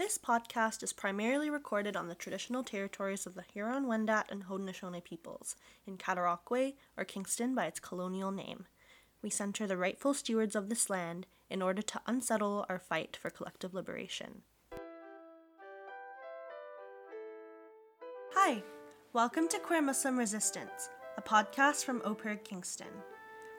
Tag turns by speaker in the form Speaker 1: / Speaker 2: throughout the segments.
Speaker 1: This podcast is primarily recorded on the traditional territories of the Huron, Wendat, and Haudenosaunee peoples, in Cataraqui, or Kingston by its colonial name. We center the rightful stewards of this land in order to unsettle our fight for collective liberation. Hi, welcome to Queer Muslim Resistance, a podcast from Oberg Kingston.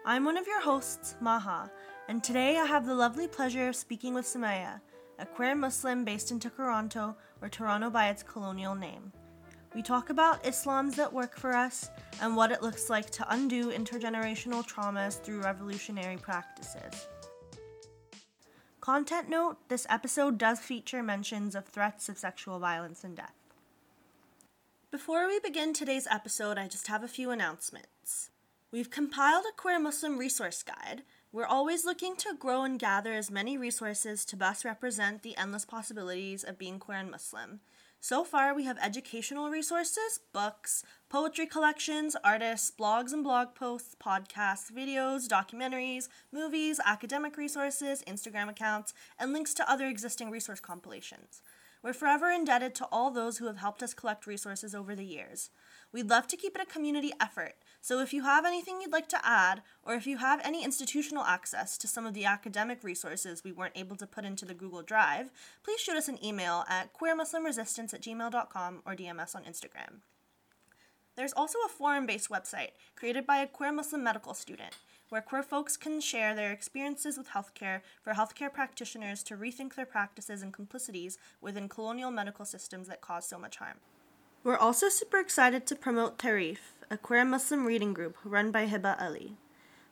Speaker 1: I'm one of your hosts, Maha, and today I have the lovely pleasure of speaking with Summeiya, a queer Muslim based in Tkoronto, or Toronto by its colonial name. We talk about Islams that work for us and what it looks like to undo intergenerational traumas through revolutionary practices. Content note this episode does feature mentions of threats of sexual violence and death. Before we begin today's episode, I just have a few announcements. We've compiled a queer Muslim resource guide we're always looking to grow and gather as many resources to best represent the endless possibilities of being queer and Muslim. So far, we have educational resources, books, poetry collections, artists, blogs and blog posts, podcasts, videos, documentaries, movies, academic resources, Instagram accounts, and links to other existing resource compilations. We're forever indebted to all those who have helped us collect resources over the years. We'd love to keep it a community effort, so if you have anything you'd like to add, or if you have any institutional access to some of the academic resources we weren't able to put into the Google Drive, please shoot us an email at queermuslimresistance at gmail.com or DM us on Instagram. There's also a forum based website created by a queer Muslim medical student where queer folks can share their experiences with healthcare for healthcare practitioners to rethink their practices and complicities within colonial medical systems that cause so much harm. We're also super excited to promote Tareef, a queer Muslim reading group run by Hiba Ali.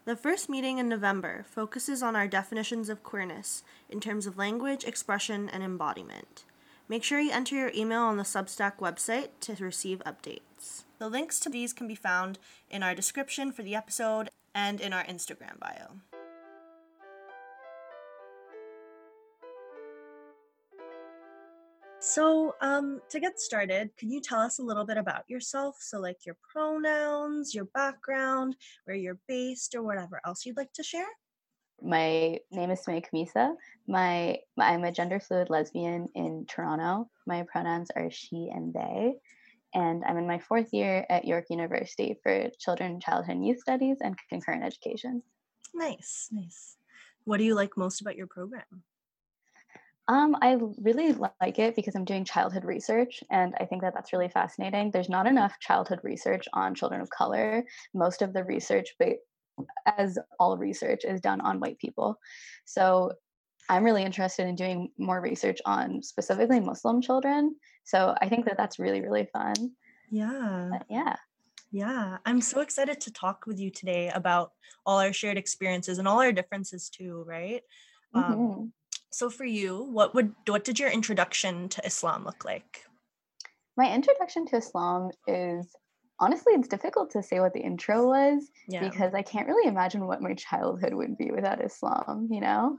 Speaker 1: The first meeting in November focuses on our definitions of queerness in terms of language, expression, and embodiment. Make sure you enter your email on the Substack website to receive updates. The links to these can be found in our description for the episode and in our Instagram bio. So, um, to get started, can you tell us a little bit about yourself? So, like your pronouns, your background, where you're based, or whatever else you'd like to share.
Speaker 2: My name is Summeiya Khamissa. My, I'm a gender fluid lesbian in Toronto. My pronouns are she and they. And I'm in my fourth year at York University for Children, Childhood, and Youth Studies and Concurrent Education.
Speaker 1: Nice, nice. What do you like most about your program?
Speaker 2: Um, I really like it because I'm doing childhood research, and I think that that's really fascinating. There's not enough childhood research on children of color. Most of the research, as all research, is done on white people. So I'm really interested in doing more research on specifically Muslim children. So I think that that's really, really fun.
Speaker 1: Yeah.
Speaker 2: But yeah.
Speaker 1: Yeah, I'm so excited to talk with you today about all our shared experiences and all our differences too, right? Um, mm-hmm. Um, so for you, what would what did your introduction to Islam look like?
Speaker 2: My introduction to Islam is honestly it's difficult to say what the intro was yeah. because I can't really imagine what my childhood would be without Islam, you know?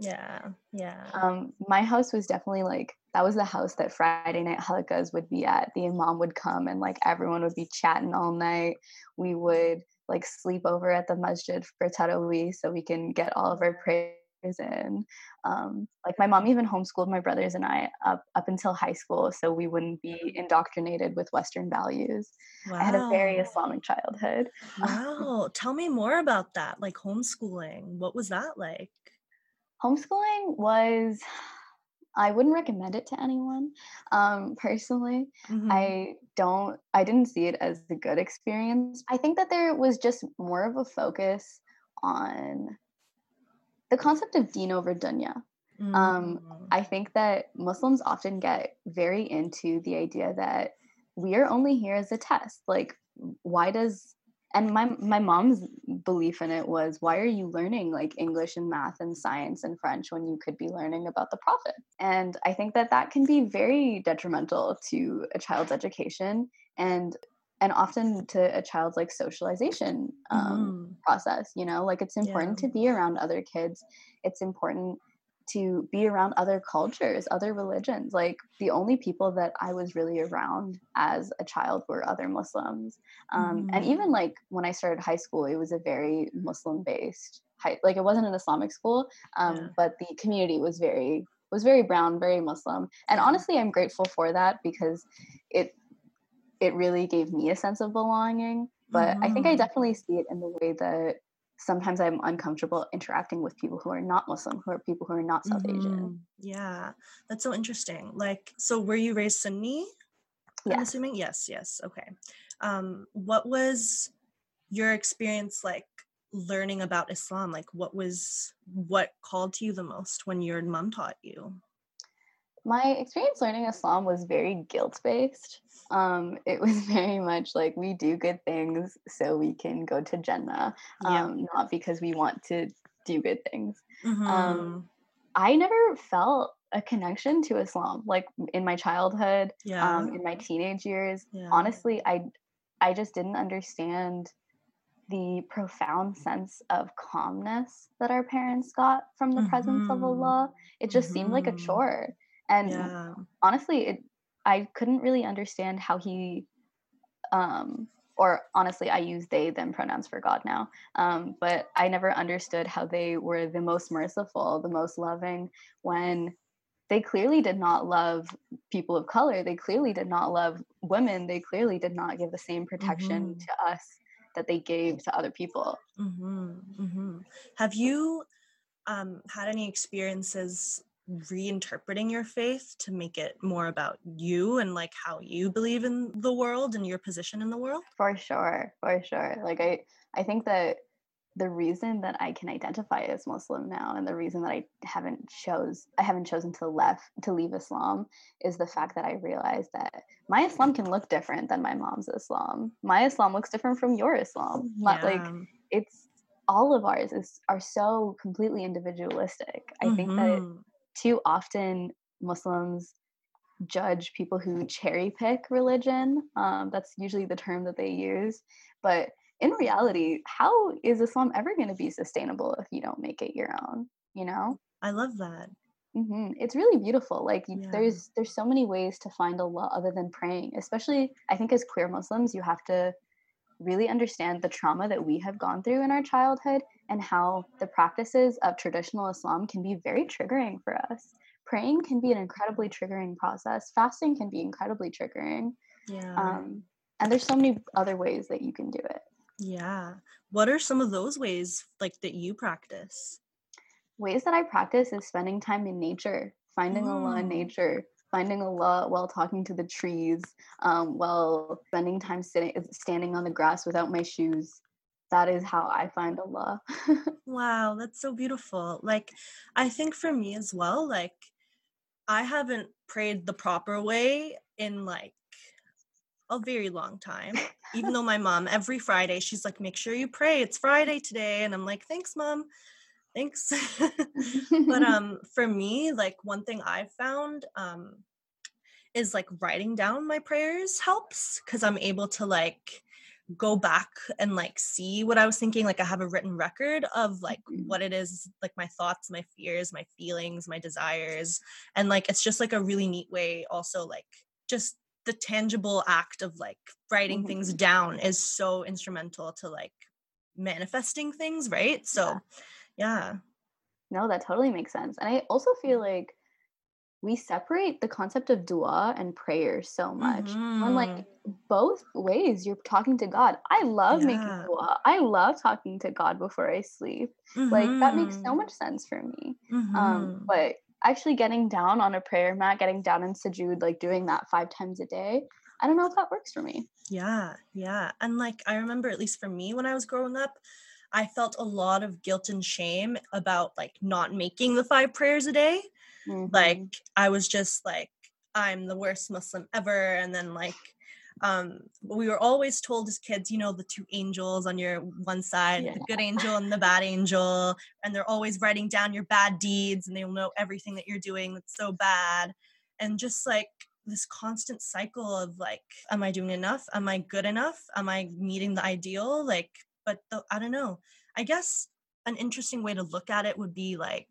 Speaker 1: Yeah, yeah.
Speaker 2: Um, my house was definitely like that was the house that Friday night halakas would be at. The imam would come and like everyone would be chatting all night. We would like sleep over at the masjid for tarawih so we can get all of our prayers in. Um, like my mom even homeschooled my brothers and I up up until high school, so we wouldn't be indoctrinated with Western values. Wow. I had a very Islamic childhood.
Speaker 1: Wow, tell me more about that. Like homeschooling, what was that like?
Speaker 2: Homeschooling was. I wouldn't recommend it to anyone. Um, personally, mm-hmm. I don't. I didn't see it as a good experience. I think that there was just more of a focus on the concept of deen over dunya. Mm-hmm. Um, I think that Muslims often get very into the idea that we are only here as a test. Like, why does and my my mom's belief in it was why are you learning like english and math and science and french when you could be learning about the prophet and i think that that can be very detrimental to a child's education and and often to a child's like socialization um, mm. process you know like it's important yeah. to be around other kids it's important to be around other cultures other religions like the only people that i was really around as a child were other muslims um, mm. and even like when i started high school it was a very muslim based high like it wasn't an islamic school um, yeah. but the community was very was very brown, very Muslim. And honestly, I'm grateful for that because it it really gave me a sense of belonging. But mm-hmm. I think I mm-hmm. definitely see it in the way that sometimes I'm uncomfortable interacting with people who are not Muslim, who are people who are not South mm-hmm. Asian.
Speaker 1: Yeah, that's so interesting. Like, so were you raised Sunni?
Speaker 2: Yes.
Speaker 1: I'm assuming yes, yes. Okay. Um, what was your experience like learning about Islam? Like, what was what called to you the most when your mom taught you?
Speaker 2: My experience learning Islam was very guilt based. Um, it was very much like we do good things so we can go to Jannah, um, yeah. not because we want to do good things. Um, mm-hmm. Um, I never felt a connection to Islam like in my childhood, yeah. um, in my teenage years. Yeah. Honestly, I I just didn't understand the profound sense of calmness that our parents got from the mm-hmm. presence of mm-hmm. Allah. It just mm-hmm. seemed like a mm-hmm. chore. And yeah. honestly, it I couldn't really understand how he um or honestly i use they them pronouns for god now um, but i never understood how they were the most merciful the most loving when they clearly did not love people of color they clearly did not love women they clearly did not give the same protection mm-hmm. to us that they gave to other people
Speaker 1: mm-hmm. Mm-hmm. have you um, had any experiences reinterpreting your faith to make it more about you and like how you believe in the world and your position in the world
Speaker 2: for sure for sure like i i think that the reason that i can identify as muslim now and the reason that i haven't chose i haven't chosen to left to leave islam is the fact that i realized that my islam can look different than my mom's islam my islam looks different from your islam yeah. like it's all of ours is are so completely individualistic i mm-hmm. think that mm-hmm too often Muslims judge people who cherry pick religion. Um, that's usually the term that they use. But in reality, how is Islam ever going to be sustainable if you don't make it your own? You know?
Speaker 1: I love that.
Speaker 2: Mm-hmm. It's really beautiful. Like yeah. there's there's so many ways to find Allah other than praying. Especially, I think as queer Muslims, you have to really understand the trauma that we have gone through in our childhood and how the practices of traditional Islam can be very triggering for us. Praying can be an incredibly triggering process. Fasting can be incredibly triggering.
Speaker 1: Yeah.
Speaker 2: Um, and there's so many other ways that you can do it.
Speaker 1: Yeah. What are some of those ways like that you practice?
Speaker 2: Ways that I practice is spending time in nature, finding mm. Allah in nature, finding Allah while talking to the trees, um, while spending time sitting, standing on the grass without my shoes. That is how I find Allah.
Speaker 1: wow, that's so beautiful. Like, I think for me as well, like, I haven't prayed the proper way in like a very long time. Even though my mom, every Friday, she's like, make sure you pray. It's Friday today. And I'm like, thanks, mom thanks but um for me like one thing i've found um is like writing down my prayers helps because i'm able to like go back and like see what i was thinking like i have a written record of like mm-hmm. what it is like my thoughts my fears my feelings my desires and like it's just like a really neat way also like just the tangible act of like writing mm-hmm. things down is so instrumental to like manifesting things right so yeah yeah.
Speaker 2: No, that totally makes sense. And I also feel like we separate the concept of dua and prayer so much. Mm-hmm. When like both ways you're talking to God. I love yeah. making dua. I love talking to God before I sleep. Mm-hmm. Like that makes so mm-hmm. much sense for me. Um, mm-hmm. Um, but actually getting down on a prayer mat, getting down in sujood, like doing that five times a day, I don't know if that works for me.
Speaker 1: Yeah, yeah. And like I remember at least for me when I was growing up, I felt a lot of guilt and shame about like not making the five prayers a day. Mm-hmm. Like I was just like, I'm the worst Muslim ever. And then like um we were always told as kids you know the two angels on your one side yeah. the good angel and the bad angel and they're always writing down your bad deeds and they'll know everything that you're doing that's so bad and just like this constant cycle of like am i doing enough am i good enough am i meeting the ideal like but the, I don't know. I guess an interesting way to look at it would be like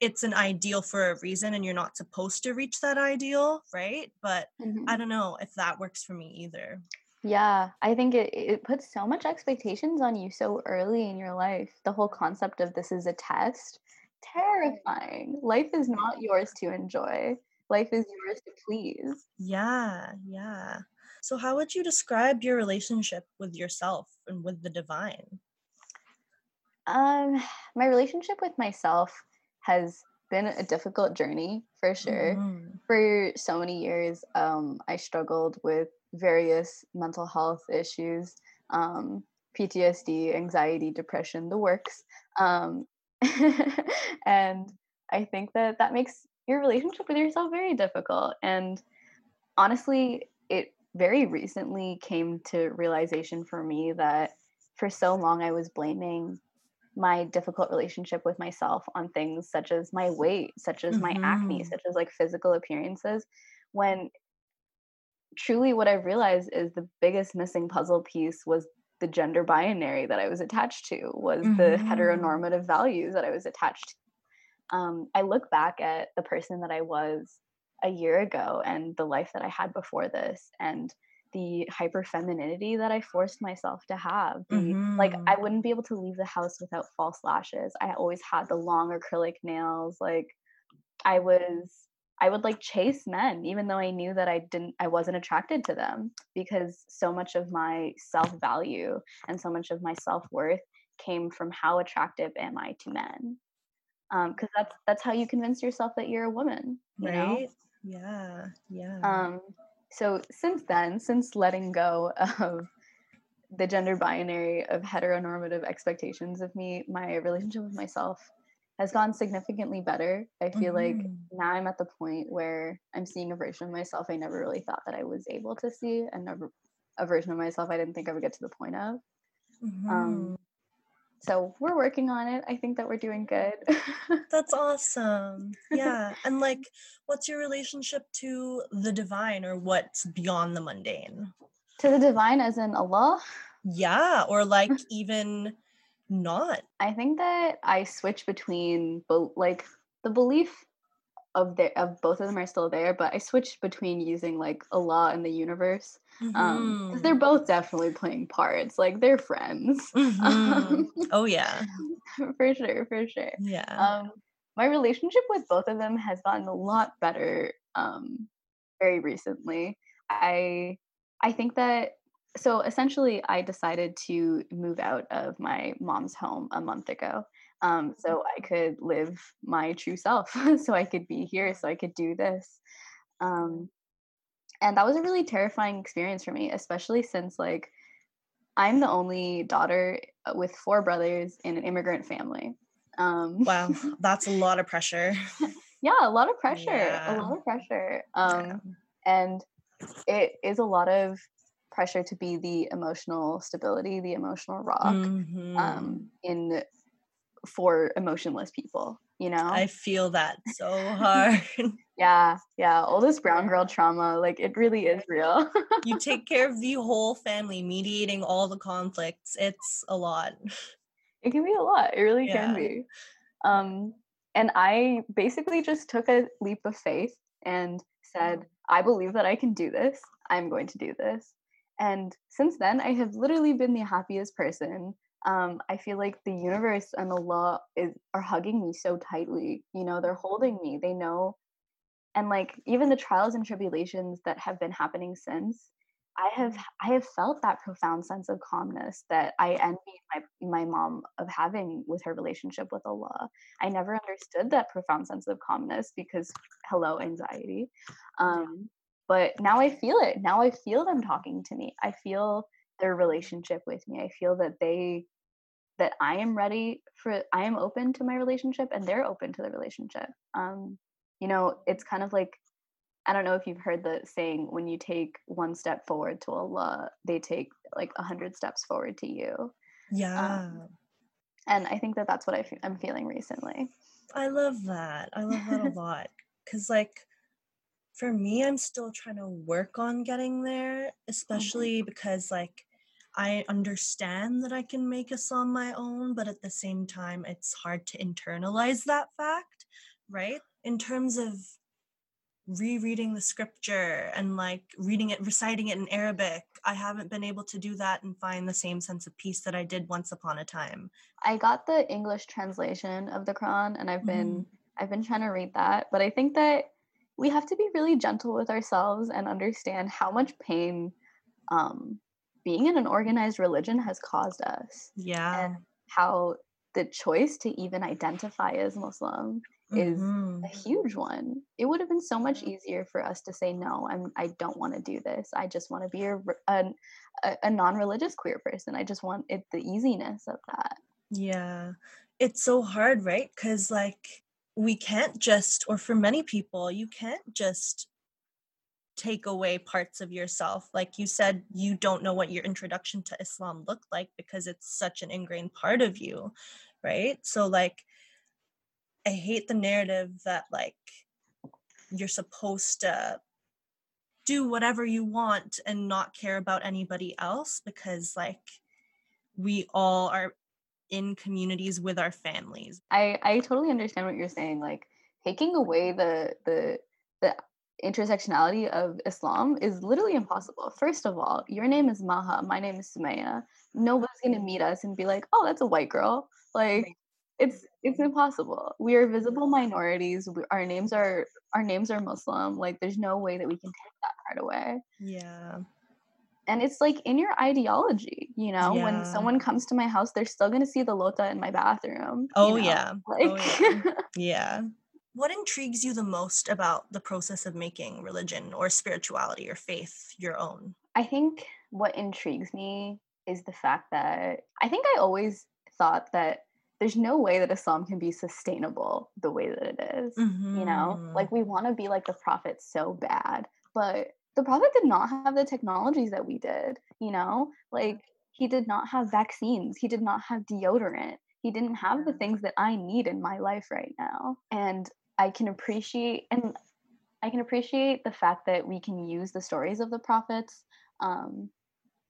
Speaker 1: it's an ideal for a reason and you're not supposed to reach that ideal, right? But mm-hmm. I don't know if that works for me either.
Speaker 2: Yeah, I think it, it puts so much expectations on you so early in your life. The whole concept of this is a test terrifying. Life is not yours to enjoy. Life is yours to please.
Speaker 1: Yeah, yeah. So, how would you describe your relationship with yourself and with the divine?
Speaker 2: Um, my relationship with myself has been a difficult journey for sure. Mm-hmm. For so many years, um, I struggled with various mental health issues, um, PTSD, anxiety, depression, the works. Um, and I think that that makes your relationship with yourself very difficult. And honestly, it very recently came to realization for me that for so long I was blaming my difficult relationship with myself on things such as my weight, such as mm-hmm. my acne, such as like physical appearances, when truly what I've realized is the biggest missing puzzle piece was the gender binary that I was attached to, was mm-hmm. the heteronormative values that I was attached to. Um, I look back at the person that I was a year ago and the life that I had before this, and the hyper femininity that I forced myself to have. Mm-hmm. Like I mm-hmm. wouldn't be able to leave the house without false lashes. I always had the long acrylic nails. Like I was I would like chase men even though I knew that I didn't I wasn't attracted to them because so much of my self-value and so much of my self-worth came from how attractive am I to men. Um because that's that's how you convince yourself that you're a woman, you right? know?
Speaker 1: Yeah. Yeah.
Speaker 2: Um so since then, since letting go of the gender binary of heteronormative expectations of me, my relationship with myself has gone significantly better. I feel mm-hmm. like now I'm at the point where I'm seeing a version of myself I never really thought that I was able to see, and a, a version of myself I didn't think I would get to the point of. Mm-hmm. Um, so we're working on it. I think that we're doing good.
Speaker 1: That's awesome. Yeah. and like, what's your relationship to the divine or what's beyond the mundane?
Speaker 2: To the divine, as in Allah?
Speaker 1: Yeah. Or like even not.
Speaker 2: I think that I switch between like, the belief of the of both of them are still there, but I switched between using like Allah and the universe um, mm-hmm. um they're both definitely playing parts. Like they're friends.
Speaker 1: Mm-hmm. Um, oh yeah,
Speaker 2: for sure, for sure.
Speaker 1: Yeah.
Speaker 2: Um, my relationship with both of them has gotten a lot better um very recently. I I think that so essentially I decided to move out of my mom's home a month ago um, so I could live my true self, so I could be here, so I could do this. Um, and that was a really terrifying experience for me, especially since like I'm the only daughter uh, with four brothers in an immigrant family.
Speaker 1: Um, wow, that's a lot of pressure.
Speaker 2: yeah, a lot of pressure, yeah. a lot of pressure. Um, yeah. And it is a lot of pressure to be the emotional stability, the emotional rock mm-hmm. um, in for emotionless people you know?
Speaker 1: I feel that so hard.
Speaker 2: Yeah yeah all this brown girl trauma like it really is real.
Speaker 1: You take care of the whole family mediating all the conflicts it's a lot.
Speaker 2: It can be a lot it really yeah. can be. Um and i basically just took a leap of faith and said i believe that i can do this. I'm going to do this. And since then i have literally been the happiest person um, I feel like the universe and Allah is are hugging me so tightly. You know, they're holding me. They know, and like even the trials and tribulations that have been happening since, I have I have felt that profound sense of calmness that I envy my my mom of having with her relationship with Allah. I never understood that profound sense of calmness because hello anxiety, um, but now I feel it. Now I feel them talking to me. I feel their relationship with me. I feel that they that I am ready for I am open to my relationship and they're open to the relationship. Um, you know, it's kind of like I don't know if you've heard the saying when you take one step forward to Allah, they take like a hundred steps forward to you.
Speaker 1: Yeah. Um,
Speaker 2: and I think that that's what I f- I'm feeling recently.
Speaker 1: I love that. I love that a lot because like for me, I'm still trying to work on getting there, mm-hmm. especially mm-hmm. because like I understand that I can make this on my own, but at the same time, it's hard to internalize that fact, right? In terms of rereading the scripture and like reading it, reciting it in Arabic. I haven't been able to do that and find the same sense of peace that I did once upon a time.
Speaker 2: I got the English translation of the Quran and I've been mm. I've been trying to read that, but I think that we have to be really gentle with ourselves and understand how much pain um, being in an organized religion has caused us.
Speaker 1: Yeah.
Speaker 2: And how the choice to even identify as Muslim is mm-hmm. a huge one. It would have been so much easier for us to say no. I'm I don't want to do this. I just want to be a, a, a non-religious queer person. I just want it the easiness of that.
Speaker 1: Yeah. It's so hard, right? Cuz like we can't just or for many people, you can't just take away parts of yourself. Like you said, you don't know what your introduction to Islam looked like because it's such an ingrained part of you, right? So like I hate the narrative that like you're supposed to do whatever you want and not care about anybody else because like we all are in communities with our families.
Speaker 2: I I totally understand what you're saying like taking away the the the intersectionality of Islam is literally impossible. First of all, your name is Maha, my name is Summeiya. Nobody's gonna meet us and be like, "Oh, that's a white girl." Like, it's it's impossible we are visible minorities we, our names are our names are muslim like there's no way that we can take that part away
Speaker 1: yeah
Speaker 2: and it's like in your ideology you know yeah. when someone comes to my house they're still going to see the lota in my bathroom
Speaker 1: oh you know? yeah oh, like oh, yeah. yeah what intrigues you the most about the process of making religion or spirituality or faith your own
Speaker 2: i think what intrigues me is the fact that i think i always thought that there's no way that Islam can be sustainable the way that it is. Mm-hmm. You know, mm-hmm. like we want to be like the Prophet so bad, but the Prophet did not have the technologies that we did. You know, like he did not have vaccines, he did not have deodorant, he didn't have the things that I need in my life right now. And I can appreciate and I can appreciate the fact that we can use the stories of the prophets um,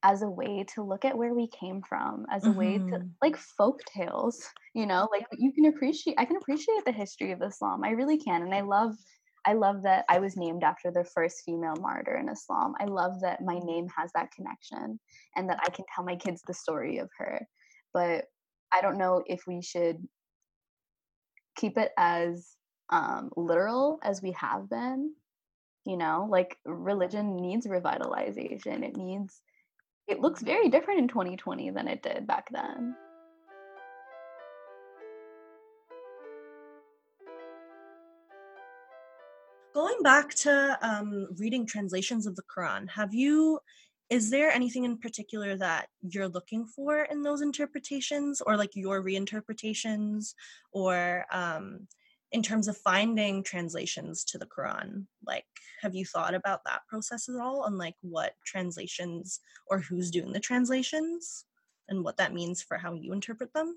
Speaker 2: as a way to look at where we came from as a mm-hmm. way to mm-hmm. like folk tales you know like you can appreciate i can appreciate the history of islam i really can and i love i love that i was named after the first female martyr in islam i love that my name has that connection and that i can tell my kids the story of her but i don't know if we should keep it as um, literal as we have been you know like religion needs revitalization it needs it looks very different in 2020 than it did back then.
Speaker 1: Going back to um, reading translations of the Quran, have you, is there anything in particular that you're looking for in those interpretations or like your reinterpretations or um, in terms of finding translations to the Quran? Like, have you thought about that process at all and like what translations or who's doing the translations and what that means for how you interpret them?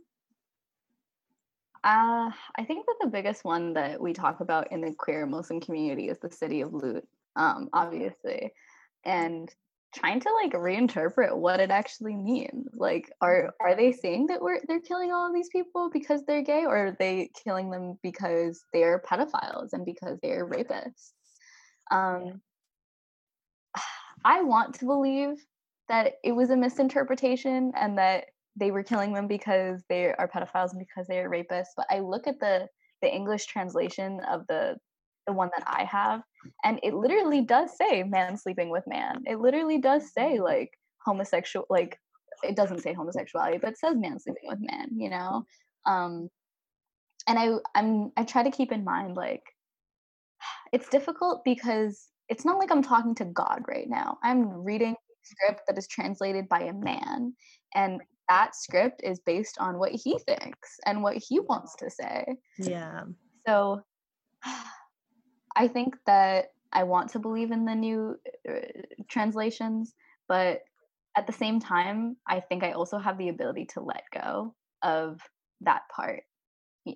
Speaker 2: Uh, I think that the biggest one that we talk about in the queer Muslim community is the city of Lut, um, obviously. And trying to like reinterpret what it actually means. Like, are are they saying that we're they're killing all of these people because they're gay, or are they killing them because they're pedophiles and because they're rapists? Um, I want to believe that it was a misinterpretation and that they were killing them because they are pedophiles and because they are rapists. But I look at the the English translation of the the one that I have, and it literally does say man sleeping with man. It literally does say mm-hmm. like homosexual, like it doesn't say homosexuality, but it says man sleeping with man. You know, um, and I I'm I try to keep in mind like it's difficult because it's not like I'm talking to God right now. I'm reading a script that is translated by a man and that script is based on what he thinks and what he wants to say.
Speaker 1: Yeah.
Speaker 2: So I think that I want to believe in the new uh, translations, but at the same time, I think I also have the ability to let go of that part.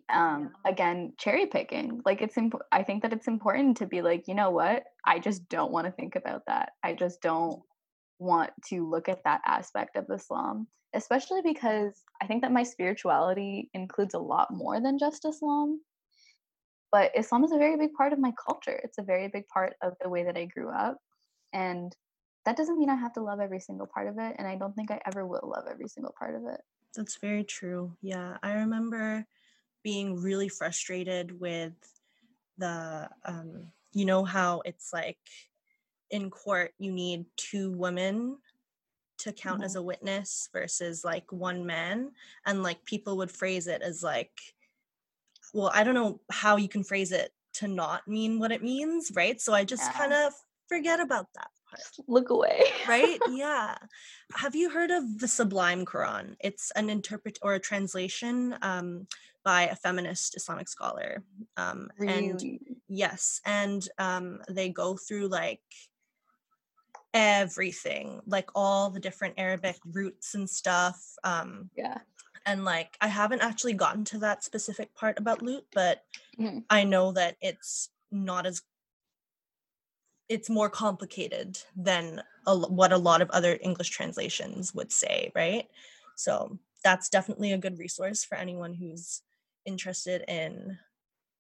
Speaker 2: Um, again, cherry picking. Like it's imp- I think that it's important to be like, you know what? I just don't want to think about that. I just don't want to look at that aspect of Islam, especially because I think that my spirituality includes a lot more than just Islam. But Islam is a very big part of my culture. It's a very big part of the way that I grew up. And that doesn't mean I have to love every single part of it. And I don't think I ever will love every single part of it.
Speaker 1: That's very true. Yeah. I remember being really frustrated with the, um, you know, how it's like in court, you need two women to count mm-hmm. as a witness versus like one man. And like people would phrase it as like, well, I don't know how you can phrase it to not mean what it means, right? So I just yeah. kind of forget about that part.
Speaker 2: Look away.
Speaker 1: right? Yeah. Have you heard of the Sublime Quran? It's an interpret or a translation um, by a feminist Islamic scholar. Um, really? And yes, and um, they go through like everything, like all the different Arabic roots and stuff. Um,
Speaker 2: yeah
Speaker 1: and like i haven't actually gotten to that specific part about Lut but mm-hmm. i know that it's not as it's more complicated than a, what a lot of other english translations would say right? So that's definitely a good resource for anyone who's interested in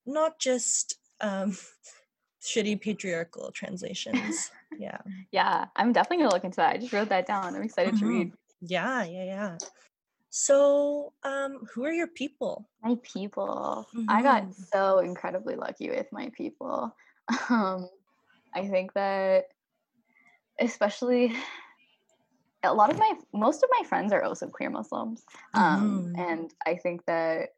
Speaker 1: not just um, shitty patriarchal translations. Yeah.
Speaker 2: Yeah i'm definitely gonna look into that. I just wrote that down. I'm excited mm-hmm. to read.
Speaker 1: Yeah yeah yeah so, um, who are your people?
Speaker 2: My people. Mm-hmm. I got mm-hmm. so incredibly lucky with my people. Um, I think that, especially, a lot of my most of my friends are also queer Muslims, um, mm-hmm. and I think that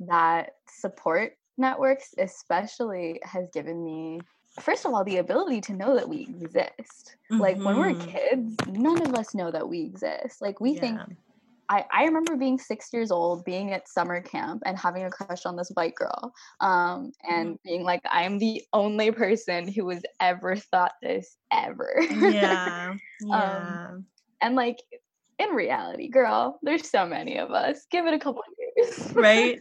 Speaker 2: that support networks, especially, has given me first of all the ability to know that we exist mm-hmm. like when we're mm-hmm. kids none of us know that we exist like we yeah. think I, I remember being six years old, being at summer camp and having a crush on this white girl, um, and mm-hmm. being like, I am the only person who has ever thought this ever.
Speaker 1: Yeah. Um, yeah.
Speaker 2: um, and like, in reality, girl, there's so many of us. Give it a couple of years.
Speaker 1: Right.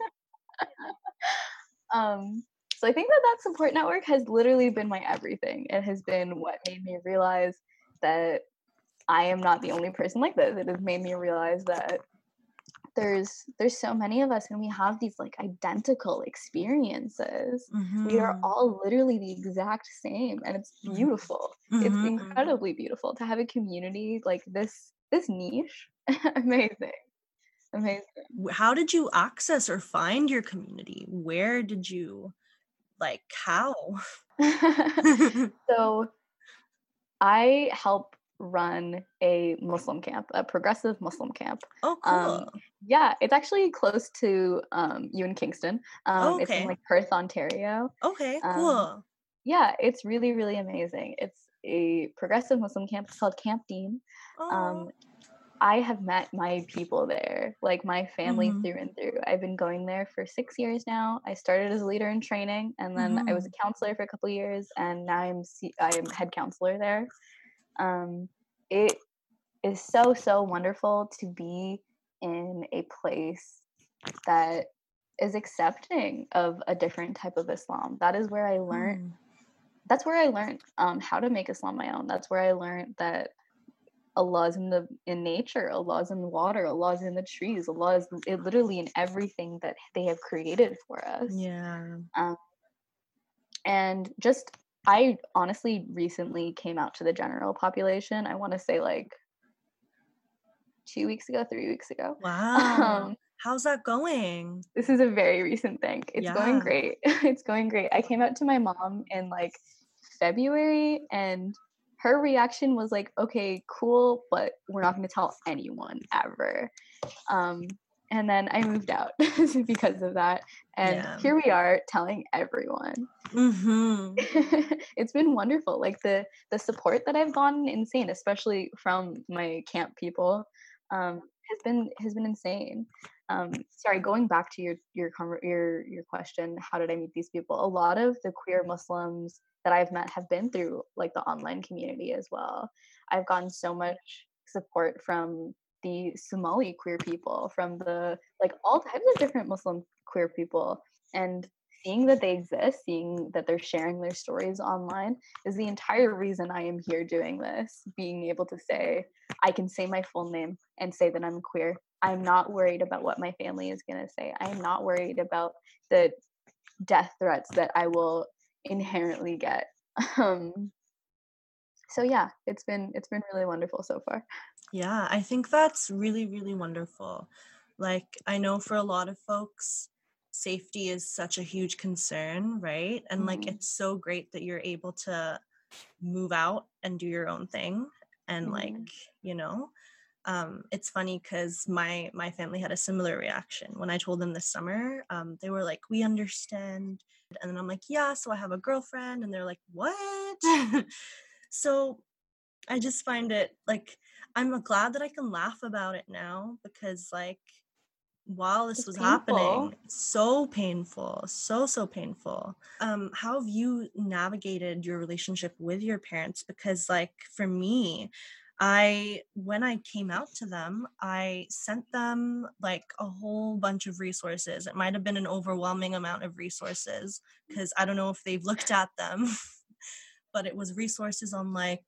Speaker 2: um, so I think that that support network has literally been my everything. It has been what made me realize that I am not the only person like this. It has made me realize that there's there's so many of us and we have these like identical experiences mm-hmm. we are mm-hmm. all literally the exact same and it's mm-hmm. beautiful mm-hmm. it's incredibly beautiful to have a community like this this niche amazing amazing
Speaker 1: how did you access or find your community where did you like how
Speaker 2: so i help run a Muslim camp, a progressive Muslim camp.
Speaker 1: Oh, cool. Um,
Speaker 2: yeah, it's actually close to um, you in Kingston. Um, okay. It's in like Perth, Ontario.
Speaker 1: Okay, um, cool.
Speaker 2: yeah, it's really, really amazing. It's a progressive Muslim camp. It's called Camp Dean. Um, oh. I have met my people there, like my family mm-hmm. through and through. I've been going there for six years now. I started as a leader in training, and then mm-hmm. I was a mm-hmm. counselor for a couple years, and now I'm C- I am head counselor there um, it is so so wonderful to be in a place that is accepting of a different type of Islam. That is where I learned. Mm. That's where I learned um, how to make Islam my own. That's where I learned that Allah is in the in nature, Allah is in the water, Allah is in the trees, Allah is it, literally in everything that they have created for us.
Speaker 1: Yeah.
Speaker 2: Um, and just I honestly recently came out to the general population. I want to say like two weeks ago, three weeks ago.
Speaker 1: Wow. Um, How's that going?
Speaker 2: This is a very recent thing. It's yeah. going great. it's going great. I came out to my mom in like February and her reaction was like, okay, cool, but we're not going to tell anyone ever. Um, and then I moved out because of that. And yeah. here we are telling everyone.
Speaker 1: Mm-hmm.
Speaker 2: it's been wonderful. Like the the support that I've gotten insane, especially from my camp people, um, has been has been insane. Um, sorry, going back to your your your your question, how did I meet these people? A lot of the queer Muslims that I've met have been through like the online community as well. I've gotten so much support from the Somali queer people, from the like all types of different Muslim queer people. And seeing that they exist, seeing that they're sharing their stories online is the entire reason I am here doing this. Being able to say, I can say my full name and say that I'm queer. I'm not worried about what my family is going to say. I'm not worried about the death threats that I will inherently get. Um, so yeah, it's been it's been really wonderful so far.
Speaker 1: Yeah, I think that's really really wonderful. Like I know for a lot of folks safety is such a huge concern, right? And mm-hmm. like it's so great that you're able to move out and do your own thing and mm-hmm. like, you know, um, it's funny because my my family had a similar reaction when I told them this summer. Um, they were like, "We understand," and then I'm like, "Yeah." So I have a girlfriend, and they're like, "What?" so I just find it like I'm glad that I can laugh about it now because like while this it's was painful. happening so painful so so painful um how have you navigated your relationship with your parents because like for me I, when I came out to them, I sent them like a whole bunch of resources. It might have been an overwhelming amount of resources because I don't know if they've looked at them, but it was resources on like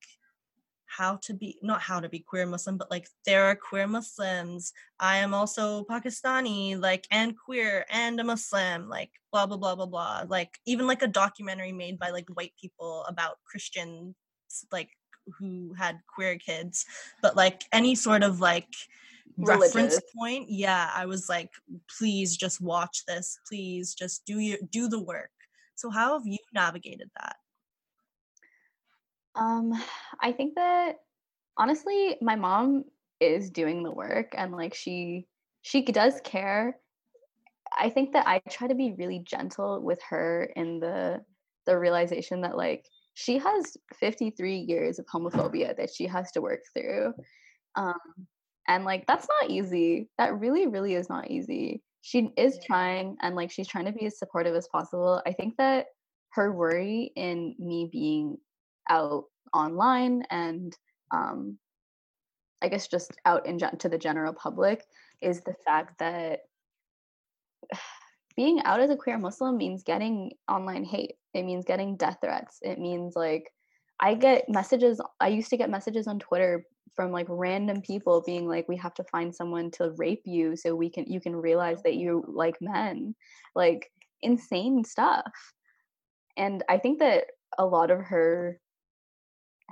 Speaker 1: how to be not how to be queer muslim but like there are queer muslims i am also pakistani like and queer and a muslim like blah blah blah blah blah like even like a documentary made by like white people about christians like who had queer kids, but like any sort of like Religious. reference point, yeah, I was like, please just watch this. Please just do your do the work. So how have you navigated that?
Speaker 2: Um, I think that honestly, my mom is doing the work and like she she does care. I think that I try to be really gentle with her in the the realization that like she has 53 years of homophobia that she has to work through. Um, and like, that's not easy. That really, really is not easy. She is trying and like, she's trying to be as supportive as possible. I think that her worry in me being out online and um, I guess just out in to the general public is the fact that being out as a queer Muslim means getting online hate. It means getting death threats. It means like I get messages. I used to get messages on Twitter from like random people being like, "We have to find someone to rape you so we can you can realize that you like men." Like insane stuff. And I think that a lot of her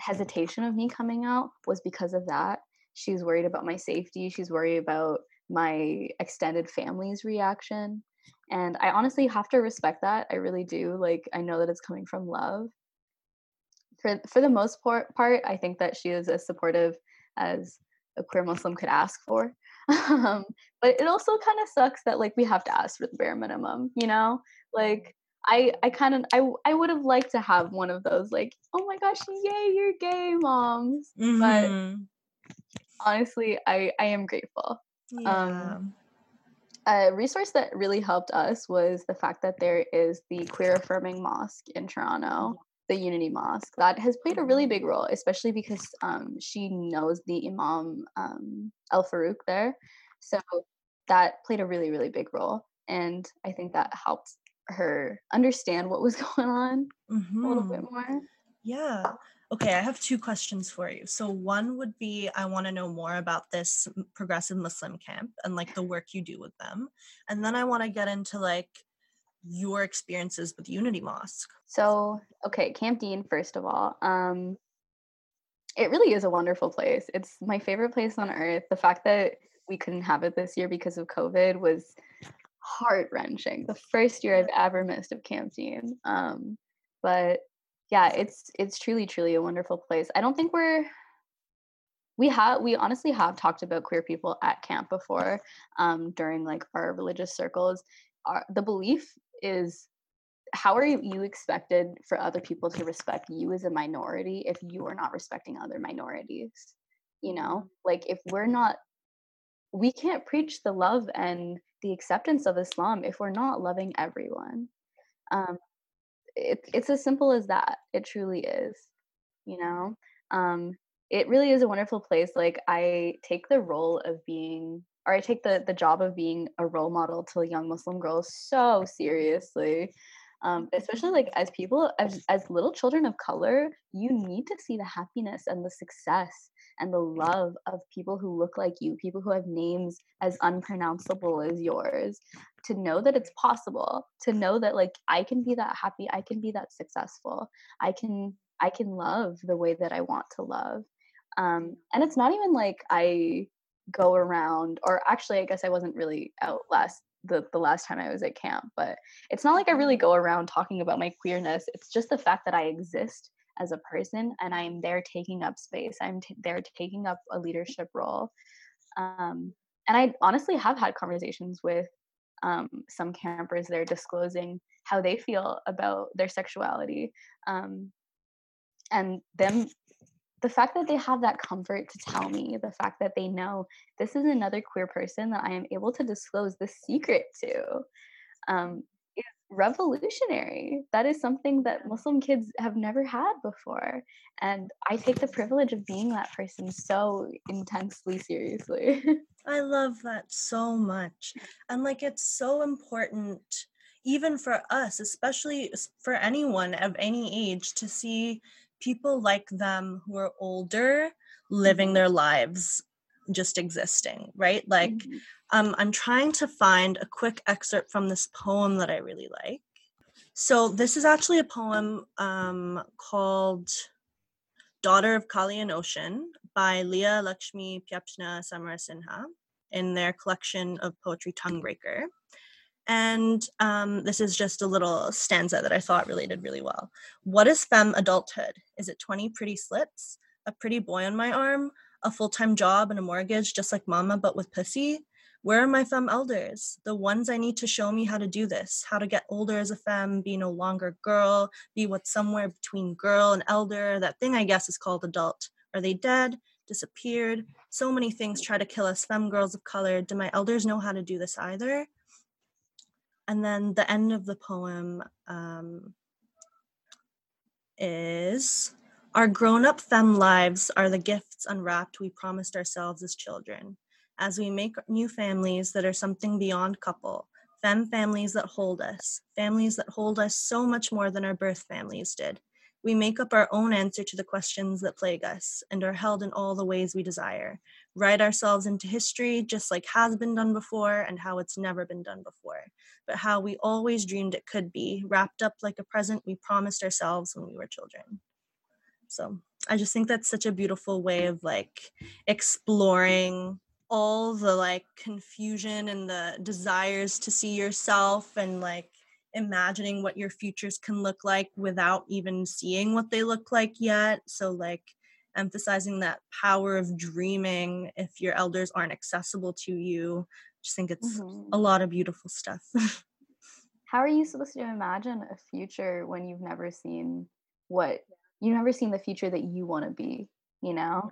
Speaker 2: hesitation of me coming out was because of that. She's worried about my safety. She's worried about my extended family's reaction. And i honestly have to respect that. I really do. Like i know that it's coming from love. For for the most part, i think that she is as supportive as a queer muslim could ask for. Um, but it also kind of sucks that like we have to ask for the bare minimum you know? Like i i kind of i i would have liked to have one of those like oh my gosh yay you're gay moms mm-hmm. but honestly i i am grateful um, yeah. um a resource that really helped us was the fact that there is the queer affirming mosque in Toronto, mm-hmm. the Unity Mosque. That has played a really big role, especially because um, she knows the Imam um, El Farouk there. So that played a really, really big role. And I think that helped her understand what was going on mm-hmm. a little bit mm-hmm. more.
Speaker 1: Yeah. Okay, I have two questions for you. So one would be I want to know more about this progressive Muslim camp and like the work you do with them. And then I want to get into like your experiences with Unity Mosque.
Speaker 2: So, okay, Camp Dean first of all. Um it really is a wonderful place. It's my favorite place on earth. The fact that we couldn't have it this year because of COVID was heart wrenching. The first year I've ever missed of Camp Dean. Um, but yeah, it's it's truly truly a wonderful place. I don't think we're we have we honestly have talked about queer people at camp before um, during like our religious circles. Our, the belief is how are you expected for other people to respect you as a minority if you are not respecting other minorities? You know, mm-hmm. like if we're not, we can't preach the love and the acceptance of Islam if we're not loving everyone. Um, it, it's as simple as that. It truly is you know? Um it really is a wonderful place. Like i take the role of being or i take the the job of being a role model to young muslim girls so seriously um, especially like as people as as little children of color you need to see the happiness and the success and the love of people who look like you people who have names as unpronounceable as yours to know that it's possible to know that like i can be that happy i can be that successful i can i can love the way that i want to love. Um, and it's not even like i go around or actually i guess i wasn't really out last the, the last time I was at camp, but it's not like I really go around talking about my queerness. It's just the fact that I exist as a person and I'm there taking up space. I'm t- there taking up a leadership role. Um, and I honestly have had conversations with um, some campers there disclosing how they feel about their sexuality um, and them the fact that they have that comfort to tell me, the fact that they know this is another queer person that I am able to disclose the secret to, um, is revolutionary. That is something that Muslim kids have never had before. And I take the privilege of being that person so intensely seriously.
Speaker 1: I love that so much. And like, it's so important even for us, especially for anyone of any age, to see people like them who are older living mm-hmm. their lives just existing right like mm-hmm. um, i'm trying to find a quick excerpt from this poem that i really like so this is actually a poem um, called daughter of kali and ocean by leah lakshmi Piepzna-Samarasinha in their collection of poetry tonguebreaker and um, this is just a little stanza that I thought related really well. What is femme adulthood? Is it 20 pretty slits, a pretty boy on my arm, a full time job and a mortgage just like mama, but with pussy? Where are my femme elders? The ones I need to show me how to do this, how to get older as a femme, be no longer girl, be what's somewhere between girl and elder. That thing I guess is called adult. Are they dead? Disappeared? So many things try to kill us, femme girls of color. Do my elders know how to do this either? And then the end of the poem um, is Our grown up femme lives are the gifts unwrapped we promised ourselves as children. As we make new families that are something beyond couple, femme families that hold us, families that hold us so much more than our birth families did. We make up our own answer to the questions that plague us and are held in all the ways we desire. Write ourselves into history just like has been done before and how it's never been done before, but how we always dreamed it could be, wrapped up like a present we promised ourselves when we were children. So I just think that's such a beautiful way of like exploring all the like confusion and the desires to see yourself and like imagining what your futures can look like without even seeing what they look like yet. So, like, emphasizing that power of dreaming if your elders aren't accessible to you. I just think it's mm-hmm. a lot of beautiful stuff.
Speaker 2: How are you supposed to imagine a future when you've never seen what you've never seen the future that you want to be, you know?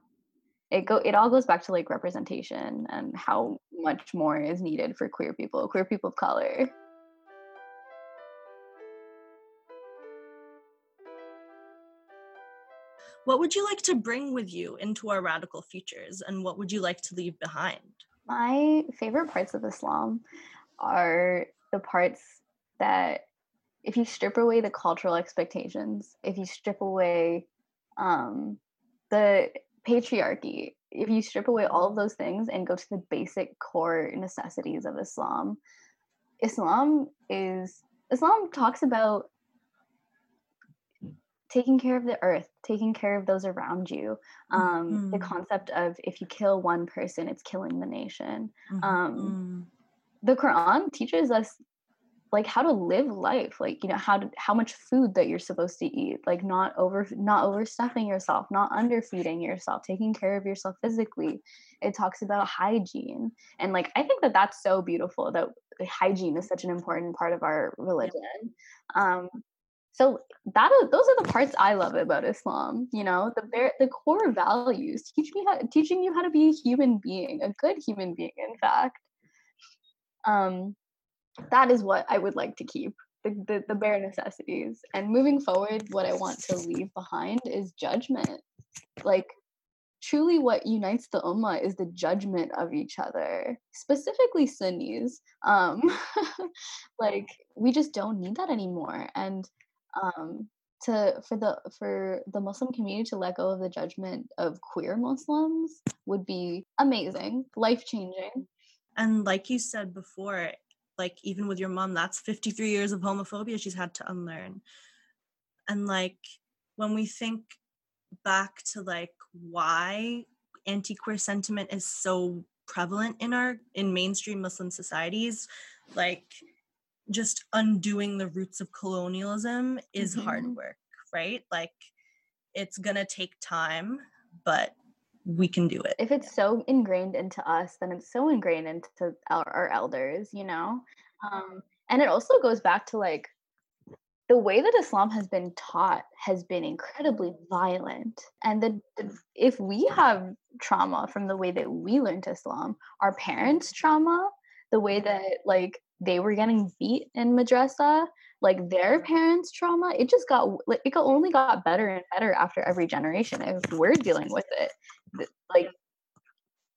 Speaker 2: It go it all goes back to like representation and how much more is needed for queer people, queer people of color.
Speaker 1: What would you like to bring with you into our radical futures, and what would you like to leave behind?
Speaker 2: My favorite parts of Islam are the parts that, if you strip away the cultural expectations, if you strip away um, the patriarchy, if you strip away all of those things and go to the basic core necessities of Islam, Islam is Islam talks about taking care of the earth taking care of those around you um, mm-hmm. the concept of if you kill one person it's killing the nation. Mm-hmm. um, the quran teaches us like how to live life like you know how to how much food that you're supposed to eat like not over not overstuffing yourself not underfeeding yourself taking care of yourself physically. It talks about hygiene. And like i think that that's so beautiful that hygiene is such an important part of our religion. Um so that those are the parts I love about Islam. You know, the bare, the core values teach me how teaching you how to be a human being, a good human being. In fact, um, that is what I would like to keep the, the the bare necessities. And moving forward, what I want to leave behind is judgment. Like truly what unites the ummah is the judgment of each other specifically sunnis um like we just don't need that anymore and um to for the for the muslim community to let go of the judgment of queer muslims would be amazing life changing
Speaker 1: and like you said before like even with your mom that's 53 years of homophobia she's had to unlearn. And like when we think back to like why anti-queer sentiment is so prevalent in our in mainstream muslim societies like just undoing the roots of colonialism is mm-hmm. hard work right like it's gonna take time but we can do it
Speaker 2: if it's so ingrained into us then it's so ingrained into our, our elders you know um, and it also goes back to like the way that Islam has been taught has been incredibly violent. And the, the, if we have trauma from the way that we learned Islam, our parents' trauma, the way that like they were getting beat in madrasa, like their parents' trauma, it just got like it only got better and better after every generation. If we're dealing with it, like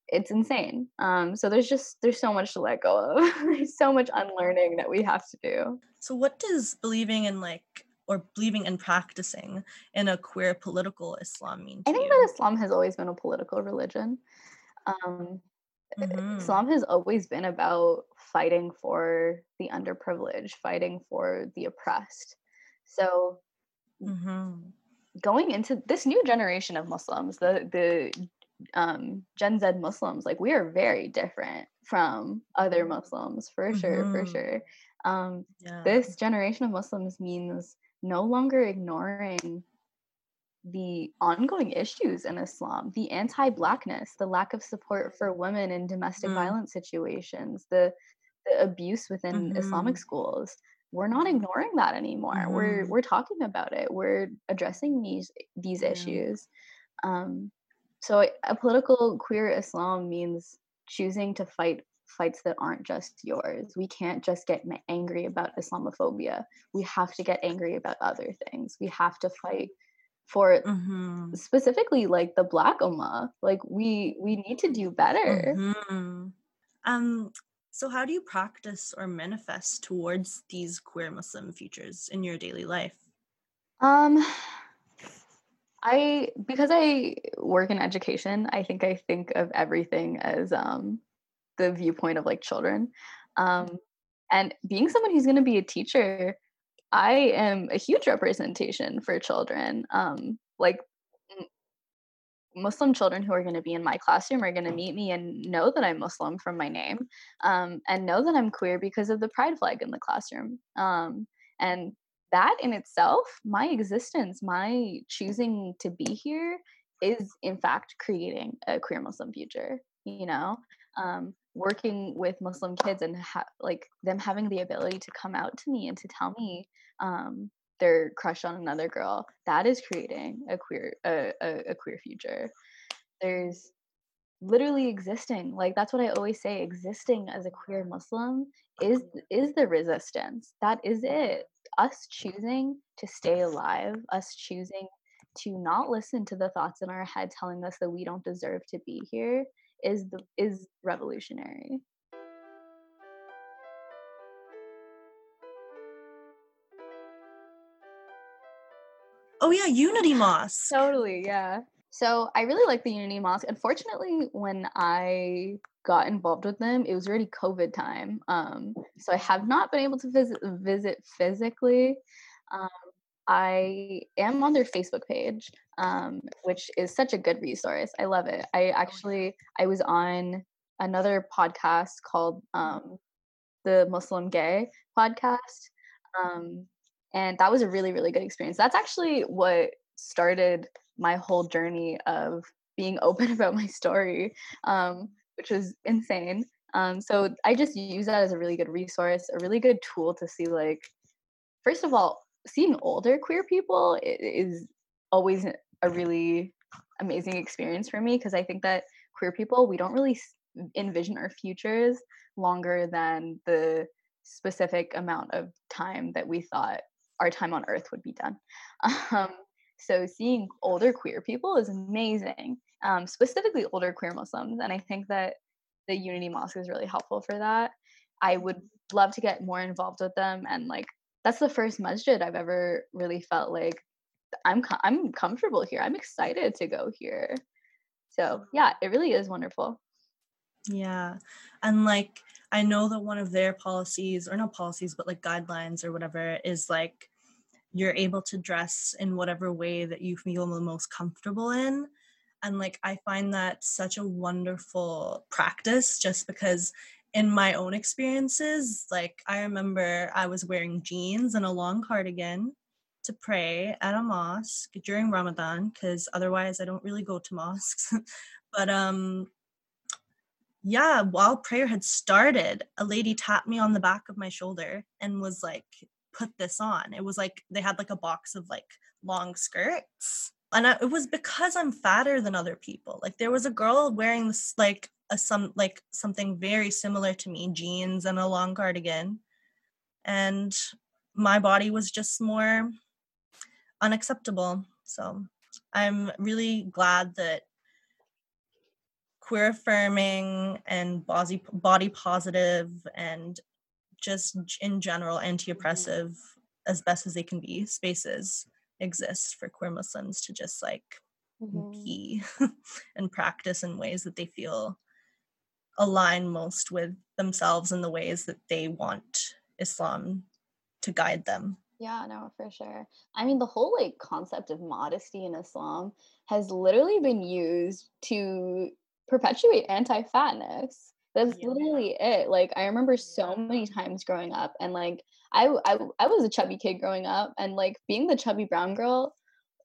Speaker 2: it's insane. Um, so there's just there's so much to let go of. there's so much unlearning that we have to do.
Speaker 1: So what does believing in like or believing and practicing in a queer political Islam mean?
Speaker 2: I think
Speaker 1: you?
Speaker 2: that Islam has always been a political religion. Um, mm-hmm. Islam has always been about fighting for the underprivileged, fighting for the oppressed. So. Mm-hmm going into this new generation of Muslims, the the um, Gen Z Muslims, like we are very different from other Muslims for sure, mm-hmm. for sure. Um, yeah. This generation of Muslims means no longer ignoring the ongoing issues in Islam, the anti-blackness, the lack of support for women in domestic mm. violence situations, the, the abuse within mm-hmm. Islamic schools. We're not ignoring that anymore. Mm-hmm. We're we're talking about it. We're addressing these these yeah. issues. Um, so a political queer Islam means choosing to fight fights that aren't just yours. We can't just get angry about Islamophobia. We have to get angry about other things. We have to fight for mm-hmm. specifically like the black ummah. Like we we need to do better.
Speaker 1: Mm-hmm. Um so how do you practice or manifest towards these queer Muslim futures in your daily life?
Speaker 2: Um I because I work in education, I think I think of everything as um, the viewpoint of like children. Um, and being someone who's going to be a teacher, I am a huge representation for children. Um, like Muslim children who are going to be in my classroom are going to meet me and know that I'm Muslim from my name, um, and know that I'm queer because of the pride flag in the classroom. Um, and that in itself, my existence, my choosing to be here is in fact creating a queer Muslim future, you know? Um, working with Muslim kids and ha- like them having the ability to come out to me and to tell me um, their crush on another girl, that is creating a queer a, a, a queer future. There's literally existing like that's what i always say existing as a queer muslim is is the resistance that is it us choosing to stay alive, us choosing to not listen to the thoughts in our head telling us that we don't deserve to be here is the is revolutionary.
Speaker 1: Oh yeah, Unity Mosque.
Speaker 2: totally, yeah. So I really like the Unity Mosque. Unfortunately, when I got involved with them, it was already COVID time. Um, so I have not been able to visit visit physically. Um, I am on their Facebook page, um, which is such a good resource. I love it. I actually I was on another podcast called um, the Muslim Gay podcast, um, and that was a really really good experience. That's actually what started my whole journey of being open about my story. Um, which was insane. Um, so I just use that as a really good resource, a really good tool to see like, first of all, seeing older queer people is always a really amazing experience for me because I think that queer people we don't really envision our futures longer than the specific amount of time that we thought our time on earth would be done. Um, so seeing older queer people is amazing um, specifically older queer Muslims. And I think that the Unity Mosque is really helpful for that. I would love to get more involved with them and like that's the first masjid I've ever really felt like I'm I'm comfortable here. I'm excited to go here. So, yeah, it really is wonderful.
Speaker 1: Yeah. And like I know that one of their policies or not policies but like guidelines or whatever is like you're able to dress in whatever way that you feel the most comfortable in and like i find that such a wonderful practice just because in my own experiences like i remember i was wearing jeans and a long cardigan to pray at a mosque during ramadan because otherwise i don't really go to mosques. But um yeah while prayer had started a lady tapped me on the back of my shoulder and was like put this on. It was like they had like a box of like long skirts. And I, it was because I'm fatter than other people. Like there was a girl wearing this like a some like something very similar to me, jeans and a long cardigan, and my body was just more unacceptable. So I'm really glad that queer affirming and body body positive and just in general anti-oppressive as best as they can be spaces exist for queer Muslims to just like mm-hmm. be and practice in ways that they feel align most with themselves and the ways that they want Islam to guide them.
Speaker 2: Yeah, no, for sure. I mean, the whole like concept of modesty in Islam has literally been used to perpetuate anti fatness. That's yeah. literally it. Like, I remember so many times growing up, and like, I, I I was a chubby kid growing up, and like being the chubby brown girl,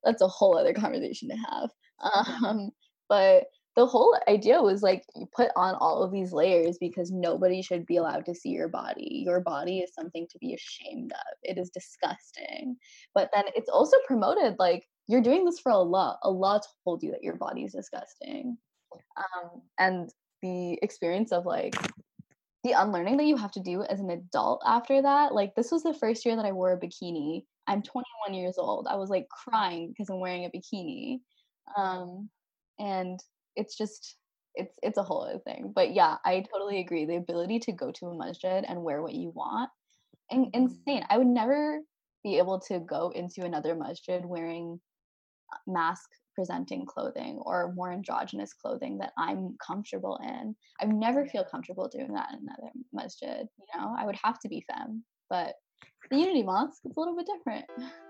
Speaker 2: that's a whole other conversation to have. Um, but the whole idea was like you put on all of these layers because nobody should be allowed to see your body. Your body is something to be ashamed of. It is disgusting. But then it's also promoted like you're doing this for Allah. Allah told you that your body is disgusting. Um, and the experience of like the unlearning that you have to do as an adult after that like this was the first year that i wore a bikini i'm 21 years old i was like crying because i'm wearing a bikini um and it's just it's it's a whole other thing but yeah i totally agree the ability to go to a masjid and wear what you want and mm-hmm. insane i would never be able to go into another masjid wearing masc presenting clothing or more androgynous clothing that I'm comfortable in. I would never feel comfortable doing that in another masjid. You know, I would have to be femme, but the Unity Mosque is a little bit different.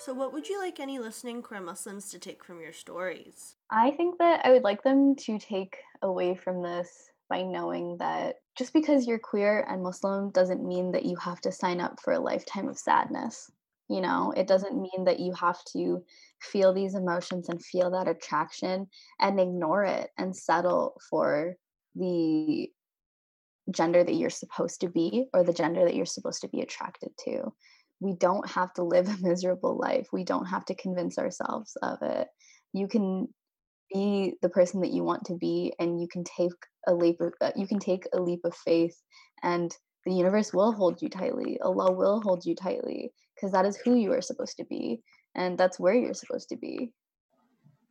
Speaker 1: So, what would you like any listening queer Muslims to take from your stories?
Speaker 2: I think that I would like them to take away from this by knowing that just because you're queer and Muslim doesn't mean that you have to sign up for a lifetime of sadness. You know, it doesn't mean that you have to feel these emotions and feel that attraction and ignore it and settle for the gender that you're supposed to be or the gender that you're supposed to be attracted to. We don't have to live a miserable life. We don't have to convince ourselves of it. You can be the person that you want to be and you can take a leap of uh, you can take a leap of faith and the universe will hold you tightly allah will hold you tightly because that is who you are supposed to be and that's where you're supposed to be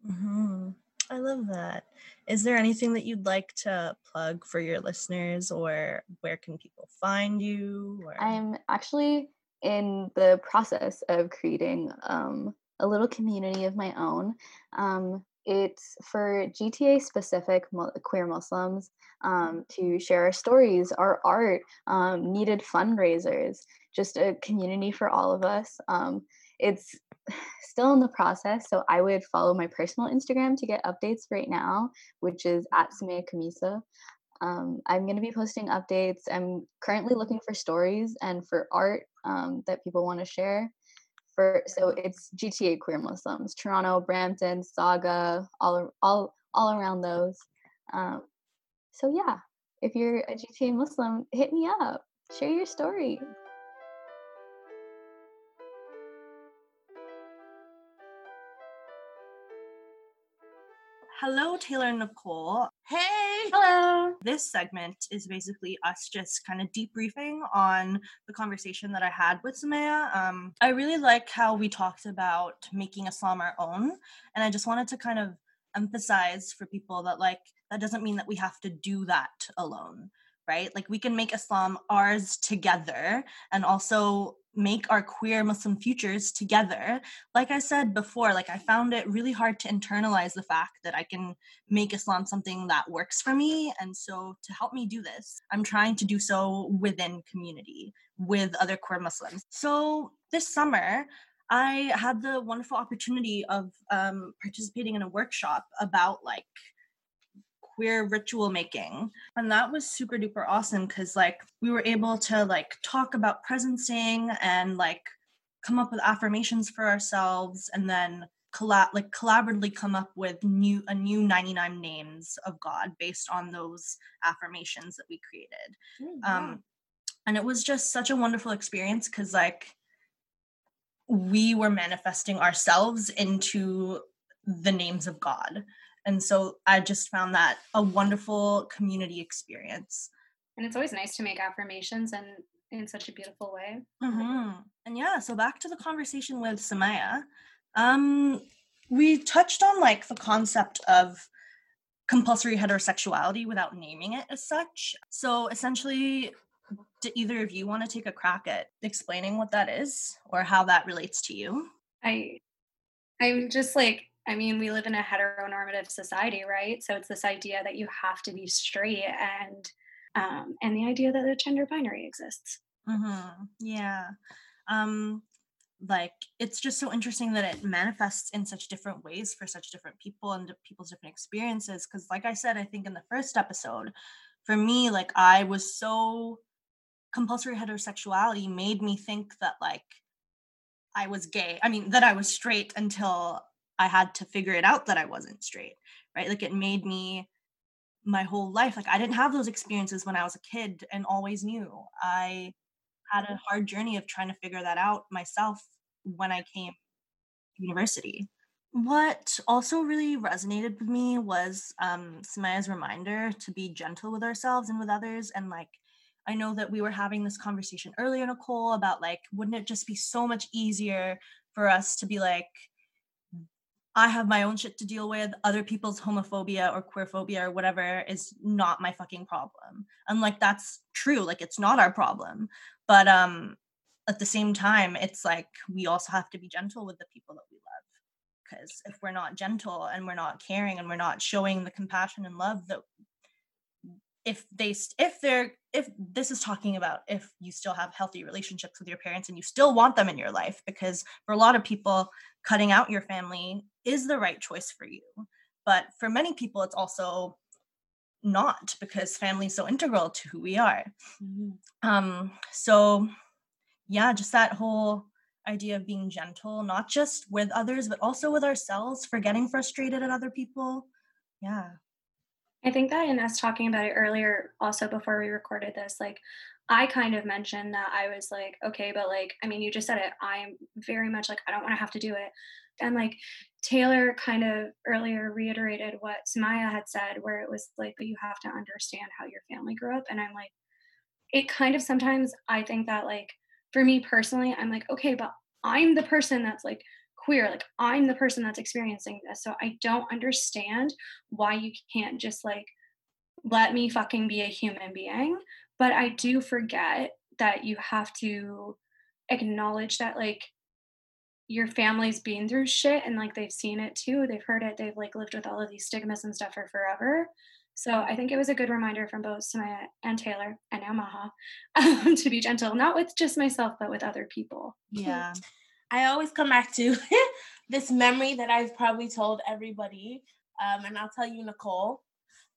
Speaker 1: mm-hmm. i love that is there anything that you'd like to plug for your listeners or where can people find you
Speaker 2: or? i'm actually in the process of creating um, a little community of my own um, it's for GTA specific queer Muslims um, to share our stories, our art, um, needed fundraisers, just a community for all of us. Um, it's still in the process, so I would follow my personal Instagram to get updates right now, which is at Summeiya Khamissa. Um, I'm going to be posting updates. I'm currently looking for stories and for art um, that people want to share for so it's GTA queer Muslims, Toronto, Brampton, Saga, all all all around those. Um, so yeah, if you're a GTA Muslim, hit me up. Share your story.
Speaker 1: Hello, Taylor and Nicole. Hey, Hello. This segment is basically us just kind of debriefing on the conversation that I had with Summeiya. Um, I really like how we talked about making Islam our own. And I just wanted to kind of emphasize for people that, like, that doesn't mean that we have to do that alone right? Like we can make Islam ours together and also make our queer Muslim futures together. Like I said before, like I found it really hard to internalize the fact that I can make Islam something that works for me. And so to help me do this, I'm trying to do so within community with other queer Muslims. So this summer, I had the wonderful opportunity of um, participating in a workshop about like queer ritual making. And that was super duper awesome because like we were able to like talk about presencing and like come up with affirmations for ourselves and then collab like collaboratively come up with new a new 99 names of god based on those affirmations that we created. Um and it was just such a wonderful experience because like we were manifesting ourselves into the names of god and so I just found that a wonderful community experience.
Speaker 3: And it's always nice to make affirmations and in such a beautiful way.
Speaker 1: Mm-hmm. And yeah, so back to the conversation with Summeiya. Um, we touched on like the concept of compulsory heterosexuality without naming it as such. So essentially, do either of you want to take a crack at explaining what that is or how that relates to you?
Speaker 3: I I'm just like I mean, we live in a heteronormative society, right? So it's this idea that you have to be straight and um, and the idea that the gender binary exists.
Speaker 1: Mm-hmm. Yeah. Um, like it's just so interesting that it manifests in such different ways for such different people and people's different experiences. Because, like I said, I think in the first episode, for me, like I was so compulsory heterosexuality made me think that like I was gay. I mean, that I was straight until I had to figure it out that I wasn't straight, right? Like it made me my whole life. Like I didn't have those experiences when I was a kid and always knew. I had a hard journey of trying to figure that out myself when I came to university. What also really resonated with me was um, Summeiya's reminder to be gentle with ourselves and with others. And like, I know that we were having this conversation earlier, Nicole, about like, wouldn't it just be so much easier for us to be like, I have my own shit to deal with. Other people's homophobia or queerphobia or whatever is not my fucking problem. And like that's true. Like it's not our problem. But um at the same time, it's like we also have to be gentle with the people that we love. Because if we're not gentle and we're not caring and we're not showing the compassion and love that if they if they're if this is talking about if you still have healthy relationships with your parents and you still want them in your life because for a lot of people cutting out your family is the right choice for you. But for many people it's also not because family is so integral to who we are. Mm-hmm. um so yeah just that whole idea of being gentle not just with others but also with ourselves for getting frustrated at other people. Yeah
Speaker 3: I think that in us talking about it earlier, also before we recorded this, like I kind of mentioned that I was like, okay, but like, I mean, you just said it. I'm very much like, I don't want to have to do it. And like Taylor kind of earlier reiterated what Summeiya had said, where it was like, but you have to understand how your family grew up. And I'm like, it kind of sometimes I think that like for me personally, I'm like, okay, but I'm the person that's like queer like i'm the person that's experiencing this so i don't understand why you can't just like let me fucking be a human being but i do forget that you have to acknowledge that like your family's been through shit and like they've seen it too they've heard it they've like lived with all of these stigmas and stuff for forever. So i think it was a good reminder from both Summeiya and taylor and now um, to be gentle not with just myself but with other people.
Speaker 1: Yeah
Speaker 4: I always come back to this memory that I've probably told everybody, um, and I'll tell you, Nicole.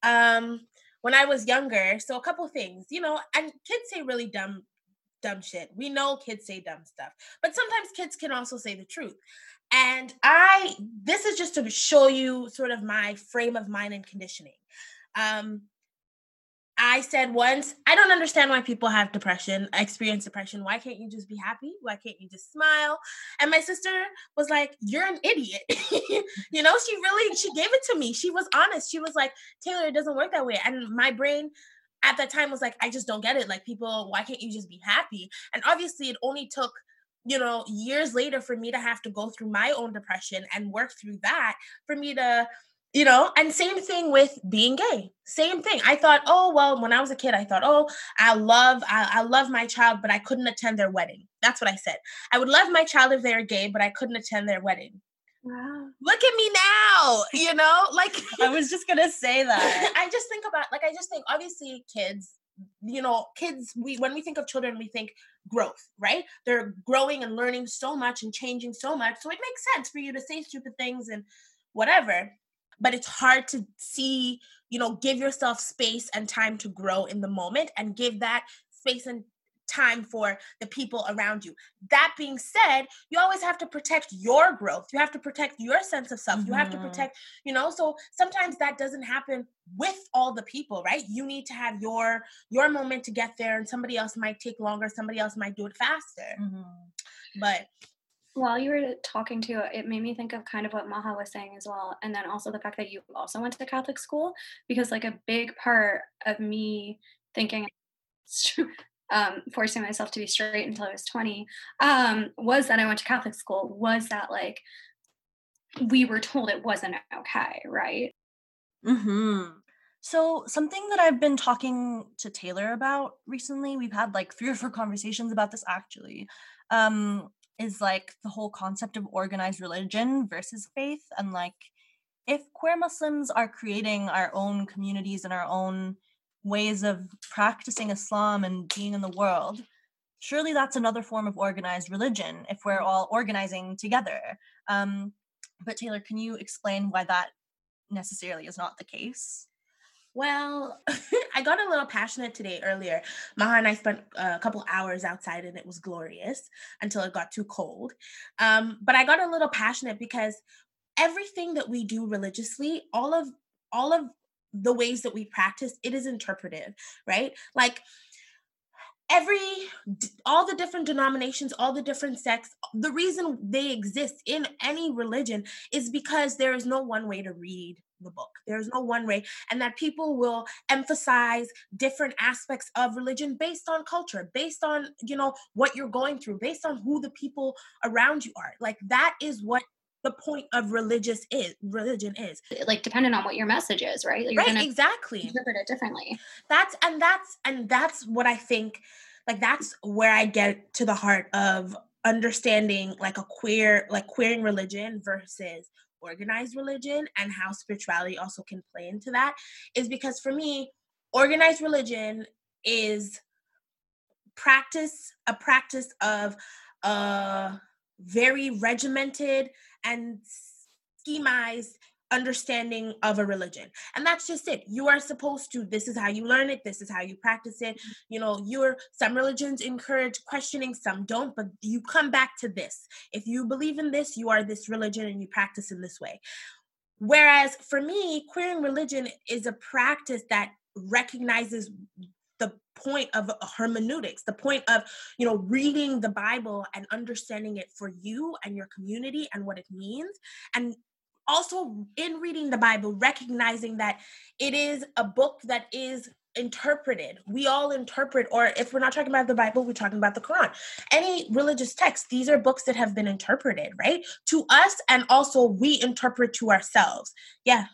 Speaker 4: Um, when I was younger, so a couple things, you know, and kids say really dumb, dumb shit. We know kids say dumb stuff, but sometimes kids can also say the truth. And I, this is just to show you sort of my frame of mind and conditioning. Um, I said once, I don't understand why people have depression, experience depression. Why can't you just be happy? Why can't you just smile? And my sister was like, You're an idiot. you know, she really she gave it to me. She was honest. She was like, Taylor, it doesn't work that way. And my brain at that time was like, I just don't get it. Like people, why can't you just be happy? And obviously it only took you know years later for me to have to go through my own depression and work through that for me to you know and same thing with being gay same thing. I thought oh well when i was a kid i thought oh i love I, I, love my child but i couldn't attend their wedding. That's what i said. I would love my child if they're gay but i couldn't attend their wedding. Wow. Look at me now you know like
Speaker 1: i was just gonna say that.
Speaker 4: I just think about like i just think obviously kids you know kids we when we think of children we think growth right? They're growing and learning so much and changing so much so it makes sense for you to say stupid things and whatever but it's hard to see you know give yourself space and time to grow in the moment and give that space and time for the people around you. That being said, you always have to protect your growth. You have to protect your sense of self. Mm-hmm. You have to mm-hmm. protect, you know, so sometimes that doesn't happen with all the people, right? You need to have your your moment to get there and somebody else might take longer, somebody else might do it faster. Mm-hmm. But
Speaker 3: while you were talking to it made me think of kind of what maha was saying as well and then also the fact that you also went to catholic school because like a big part of me thinking um, forcing myself to be straight until i was 20 um, was that i went to catholic school was that like we were told it wasn't okay right?
Speaker 1: Hmm so something that i've been talking to taylor about recently we've had like three or four conversations about this actually. Um is like the whole concept of organized religion versus faith and like if queer muslims are creating our own communities and our own ways of practicing islam and being in the world surely that's another form of organized religion if we're all organizing together. Um, but taylor can you explain why that necessarily is not the case
Speaker 4: well, I got a little passionate today earlier. Maha and I spent a couple hours outside and it was glorious until it got too cold. Um, but I got a little passionate because everything that we do religiously, all of all of the ways that we practice, it is interpretive, right? Like every all the different denominations all the different sects the reason they exist in any religion is because there is no one way to read the book. There's no one way. And that people will emphasize different aspects of religion based on culture, based on, you know, what you're going through, based on who the people around you are. Like that is what the point of religious is religion is
Speaker 3: like depending on what your message is right
Speaker 4: you're right exactly
Speaker 3: interpret it differently
Speaker 4: that's and that's and that's what i think like that's where i get to the heart of understanding like a queer like queering religion versus organized religion and how spirituality also can play into that is because for me organized religion is practice a practice of a very regimented and schemized understanding of a religion and that's just it. You are supposed to this is how you learn it this is how you practice it. You know you're some religions encourage questioning some don't but you come back to this. If you believe in this you are this religion and you practice in this way. Whereas for me queering religion is a practice that recognizes the point of hermeneutics the point of you know reading the bible and understanding it for you and your community and what it means and also in reading the Bible, recognizing that it is a book that is interpreted. We all interpret, or if we're not talking about the Bible, we're talking about the Quran. Any religious text, these are books that have been interpreted, right? To us, and also we interpret to ourselves. Yeah.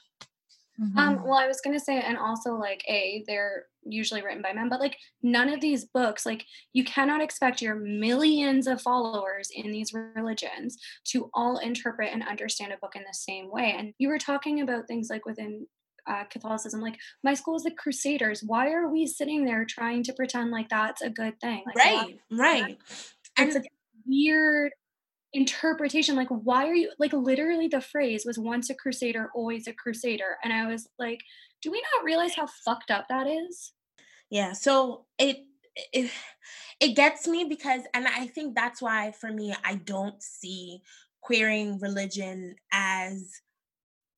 Speaker 3: Um, mm-hmm. Um, well, I was gonna say, and also like a, they're usually written by men, but like none of these books, like you cannot expect your millions of followers in these religions to all interpret and understand a book in the same way. And you were talking about things like within uh, Catholicism, like my school is the Crusaders. Why are we sitting there trying to pretend like that's a good thing? Like,
Speaker 4: right, right.
Speaker 3: It's a weird interpretation like why are you like literally the phrase was once a crusader always a crusader and i was like do we not realize how fucked up that is?
Speaker 4: Yeah so it it it gets me because and i think that's why for me i don't see queering religion as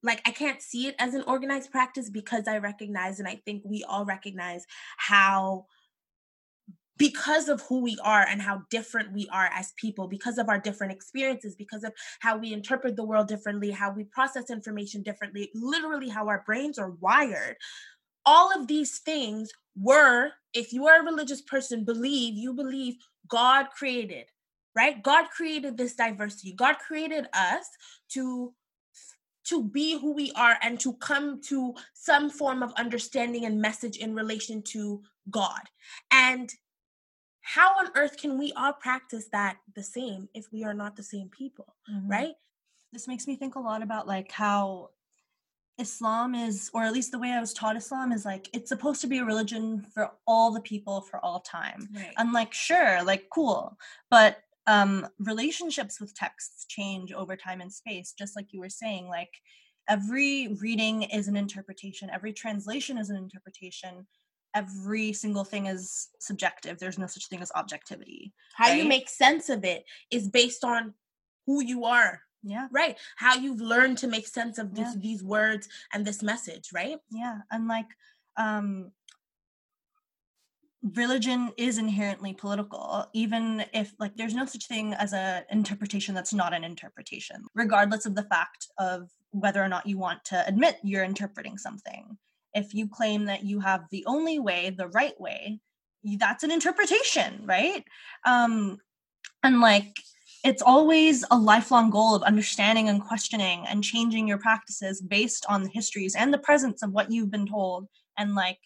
Speaker 4: like I can't see it as an organized practice because I recognize and I think we all recognize how because of who we are and how different we are as people, because of our different experiences, because of how we interpret the world differently, how we process information differently, literally how our brains are wired. All of these things were, if you are a religious person, believe, you believe God created, right? God created this diversity. God created us to to be who we are and to come to some form of understanding and message in relation to God. And how on earth can we all practice that the same if we are not the same people mm-hmm. right
Speaker 1: this makes me think a lot about like how islam is or at least the way i was taught islam is like it's supposed to be a religion for all the people for all time right. and like sure like cool but um relationships with texts change over time and space just like you were saying like every reading is an interpretation every translation is an interpretation every single thing is subjective. There's no such thing as objectivity.
Speaker 4: How right? you make sense of it is based on who you are.
Speaker 1: Yeah.
Speaker 4: Right. How you've learned to make sense of this, yeah. these words and this message, right?
Speaker 1: Yeah. And like um religion is inherently political even if like there's no such thing as a interpretation that's not an interpretation regardless of the fact of whether or not you want to admit you're interpreting something if you claim that you have the only way, the right way, that's an interpretation, right? Um, and like, it's always a lifelong goal of understanding and questioning and changing your practices based on the histories and the presence of what you've been told and like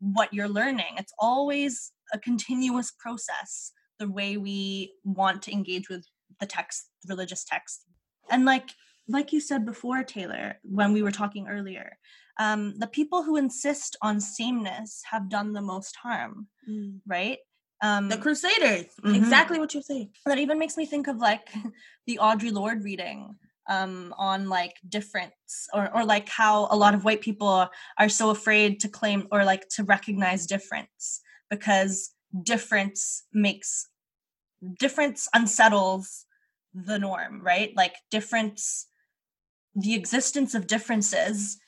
Speaker 1: what you're learning. It's always a continuous process, the way we want to engage with the text, religious text. And like, like you said before, Taylor, when we were talking earlier, um, the people who insist on sameness have done the most harm, mm. right?
Speaker 4: Um, the Crusaders, mm-hmm. exactly what you're saying.
Speaker 1: That even makes me think of like the Audre Lorde reading um, on like difference or, or like how a lot of white people are so afraid to claim or like to recognize difference because difference makes difference unsettles the norm, right? Like difference, the existence of differences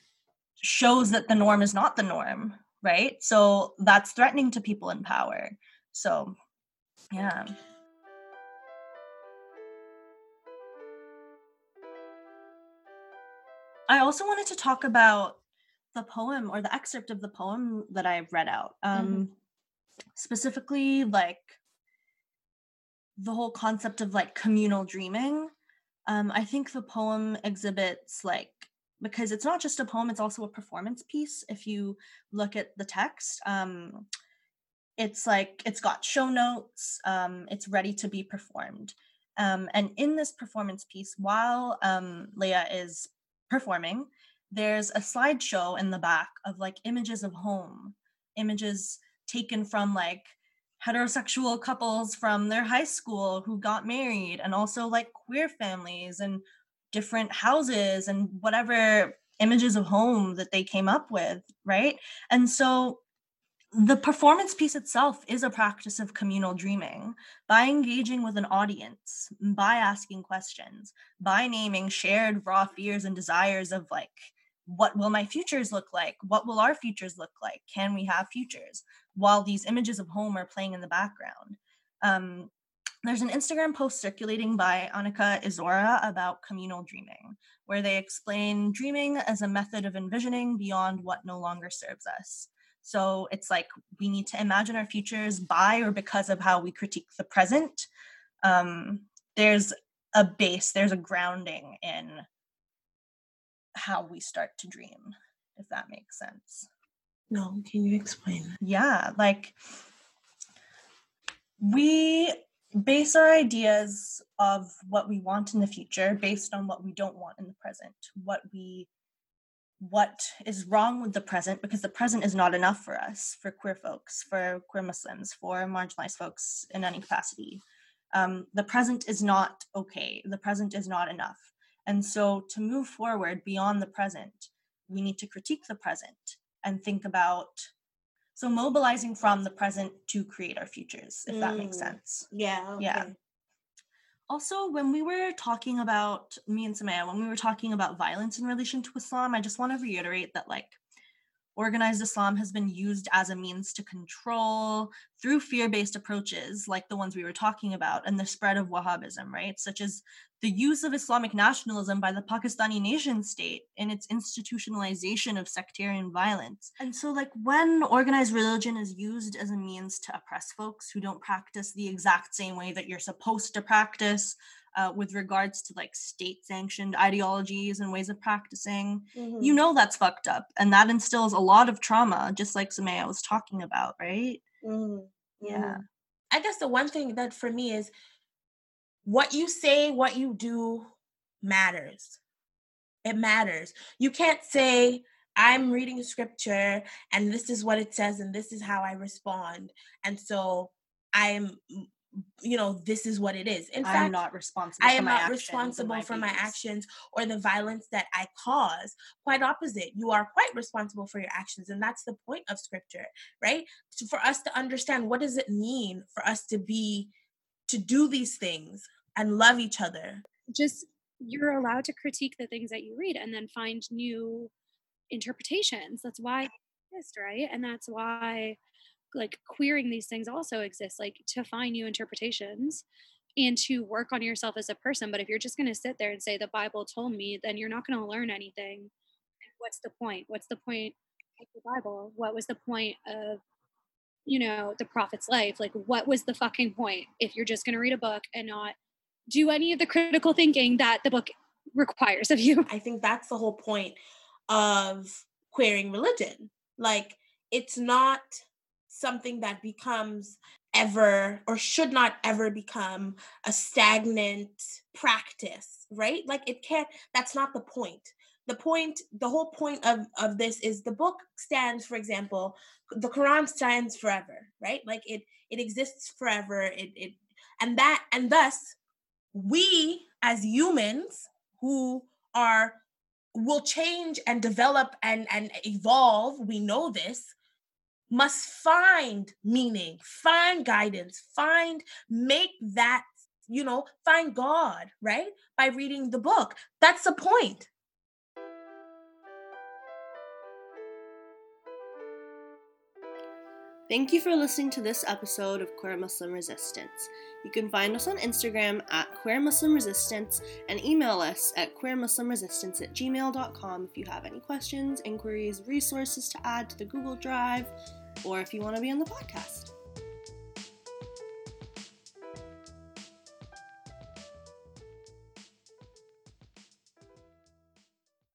Speaker 1: shows that the norm is not the norm, right? So that's threatening to people in power. So, yeah. I also wanted to talk about the poem or the excerpt of the poem that I read out. Um, mm-hmm. Specifically, like the whole concept of like communal dreaming. Um, I think the poem exhibits like because it's not just a poem it's also a performance piece if you look at the text um, it's like it's got show notes um, it's ready to be performed. Um, and in this performance piece while um, leah is performing there's a slideshow in the back of like images of home images taken from like heterosexual couples from their high school who got married and also like queer families and different houses and whatever images of home that they came up with, right? And so the performance piece itself is a practice of communal dreaming by engaging with an audience, by asking questions, by naming shared raw fears and desires of like, what will my futures look like? What will our futures look like? Can we have futures? While these images of home are playing in the background. Um, there's an Instagram post circulating by Annika Izora about communal dreaming, where they explain dreaming as a method of envisioning beyond what no longer serves us. So it's like we need to imagine our futures by or because of how we critique the present. Um, there's a base, there's a grounding in how we start to dream, if that makes sense.
Speaker 4: No, can you explain?
Speaker 1: Yeah, like we base our ideas of what we want in the future based on what we don't want in the present what we what is wrong with the present because the present is not enough for us for queer folks for queer muslims for marginalized folks in any capacity. Um, the present is not okay. The present is not enough. And so to move forward beyond the present we need to critique the present and think about so mobilizing from the present to create our futures, if mm. that makes mm. sense.
Speaker 4: Yeah.
Speaker 1: Okay. Yeah. Also, when we were talking about me and Summeiya, when we were talking about violence in relation to Islam, I just want to reiterate that like organized Islam has been used as a means to control through fear based approaches, like the ones we were talking about, and the spread of Wahhabism, right? Such as the use of Islamic nationalism by the Pakistani nation state in its institutionalization of sectarian violence. And so, like, when organized religion is used as a means to oppress folks who don't practice the exact same way that you're supposed to practice, uh, with regards to like state sanctioned ideologies and ways of practicing, mm-hmm. you know that's fucked up. And that instills a lot of trauma, just like Summeiya was talking about, right? Mm-hmm. Yeah.
Speaker 4: I guess the one thing that for me is what you say, what you do matters. It matters. You can't say, I'm reading scripture and this is what it says and this is how I respond. And so I'm you know this is what it is in
Speaker 1: I'm
Speaker 4: fact
Speaker 1: not responsible
Speaker 4: i am not responsible for my actions or the violence that i cause quite opposite you are quite responsible for your actions and that's the point of scripture right so for us to understand what does it mean for us to be to do these things and love each other.
Speaker 3: Just you're allowed to critique the things that you read and then find new interpretations. That's why right? And that's why like queering these things also exists like to find new interpretations and to work on yourself as a person. But if you're just going to sit there and say the bible told me then you're not going to learn anything. What's the point? What's the point of the bible? What was the point of you know the prophet's life? Like what was the fucking point? If you're just going to read a book and not do any of the critical thinking that the book requires of you
Speaker 4: i think that's the whole point of queering religion like it's not something that becomes ever or should not ever become a stagnant practice, right? Like it can't, that's not the point. The point, the whole point of, of this is the book stands, for example, the Quran stands forever, right? Like it it exists forever. It it and that and thus we as humans who are will change and develop and and evolve we know this must find meaning, find guidance, find, make that, you know, find God, right? By reading the book. That's the point.
Speaker 1: Thank you for listening to this episode of Queer Muslim Resistance. You can find us on Instagram at Queer Muslim Resistance and email us at queermuslimresistance at gmail.com if you have any questions, inquiries, resources to add to the Google Drive, or if you want to be on the podcast.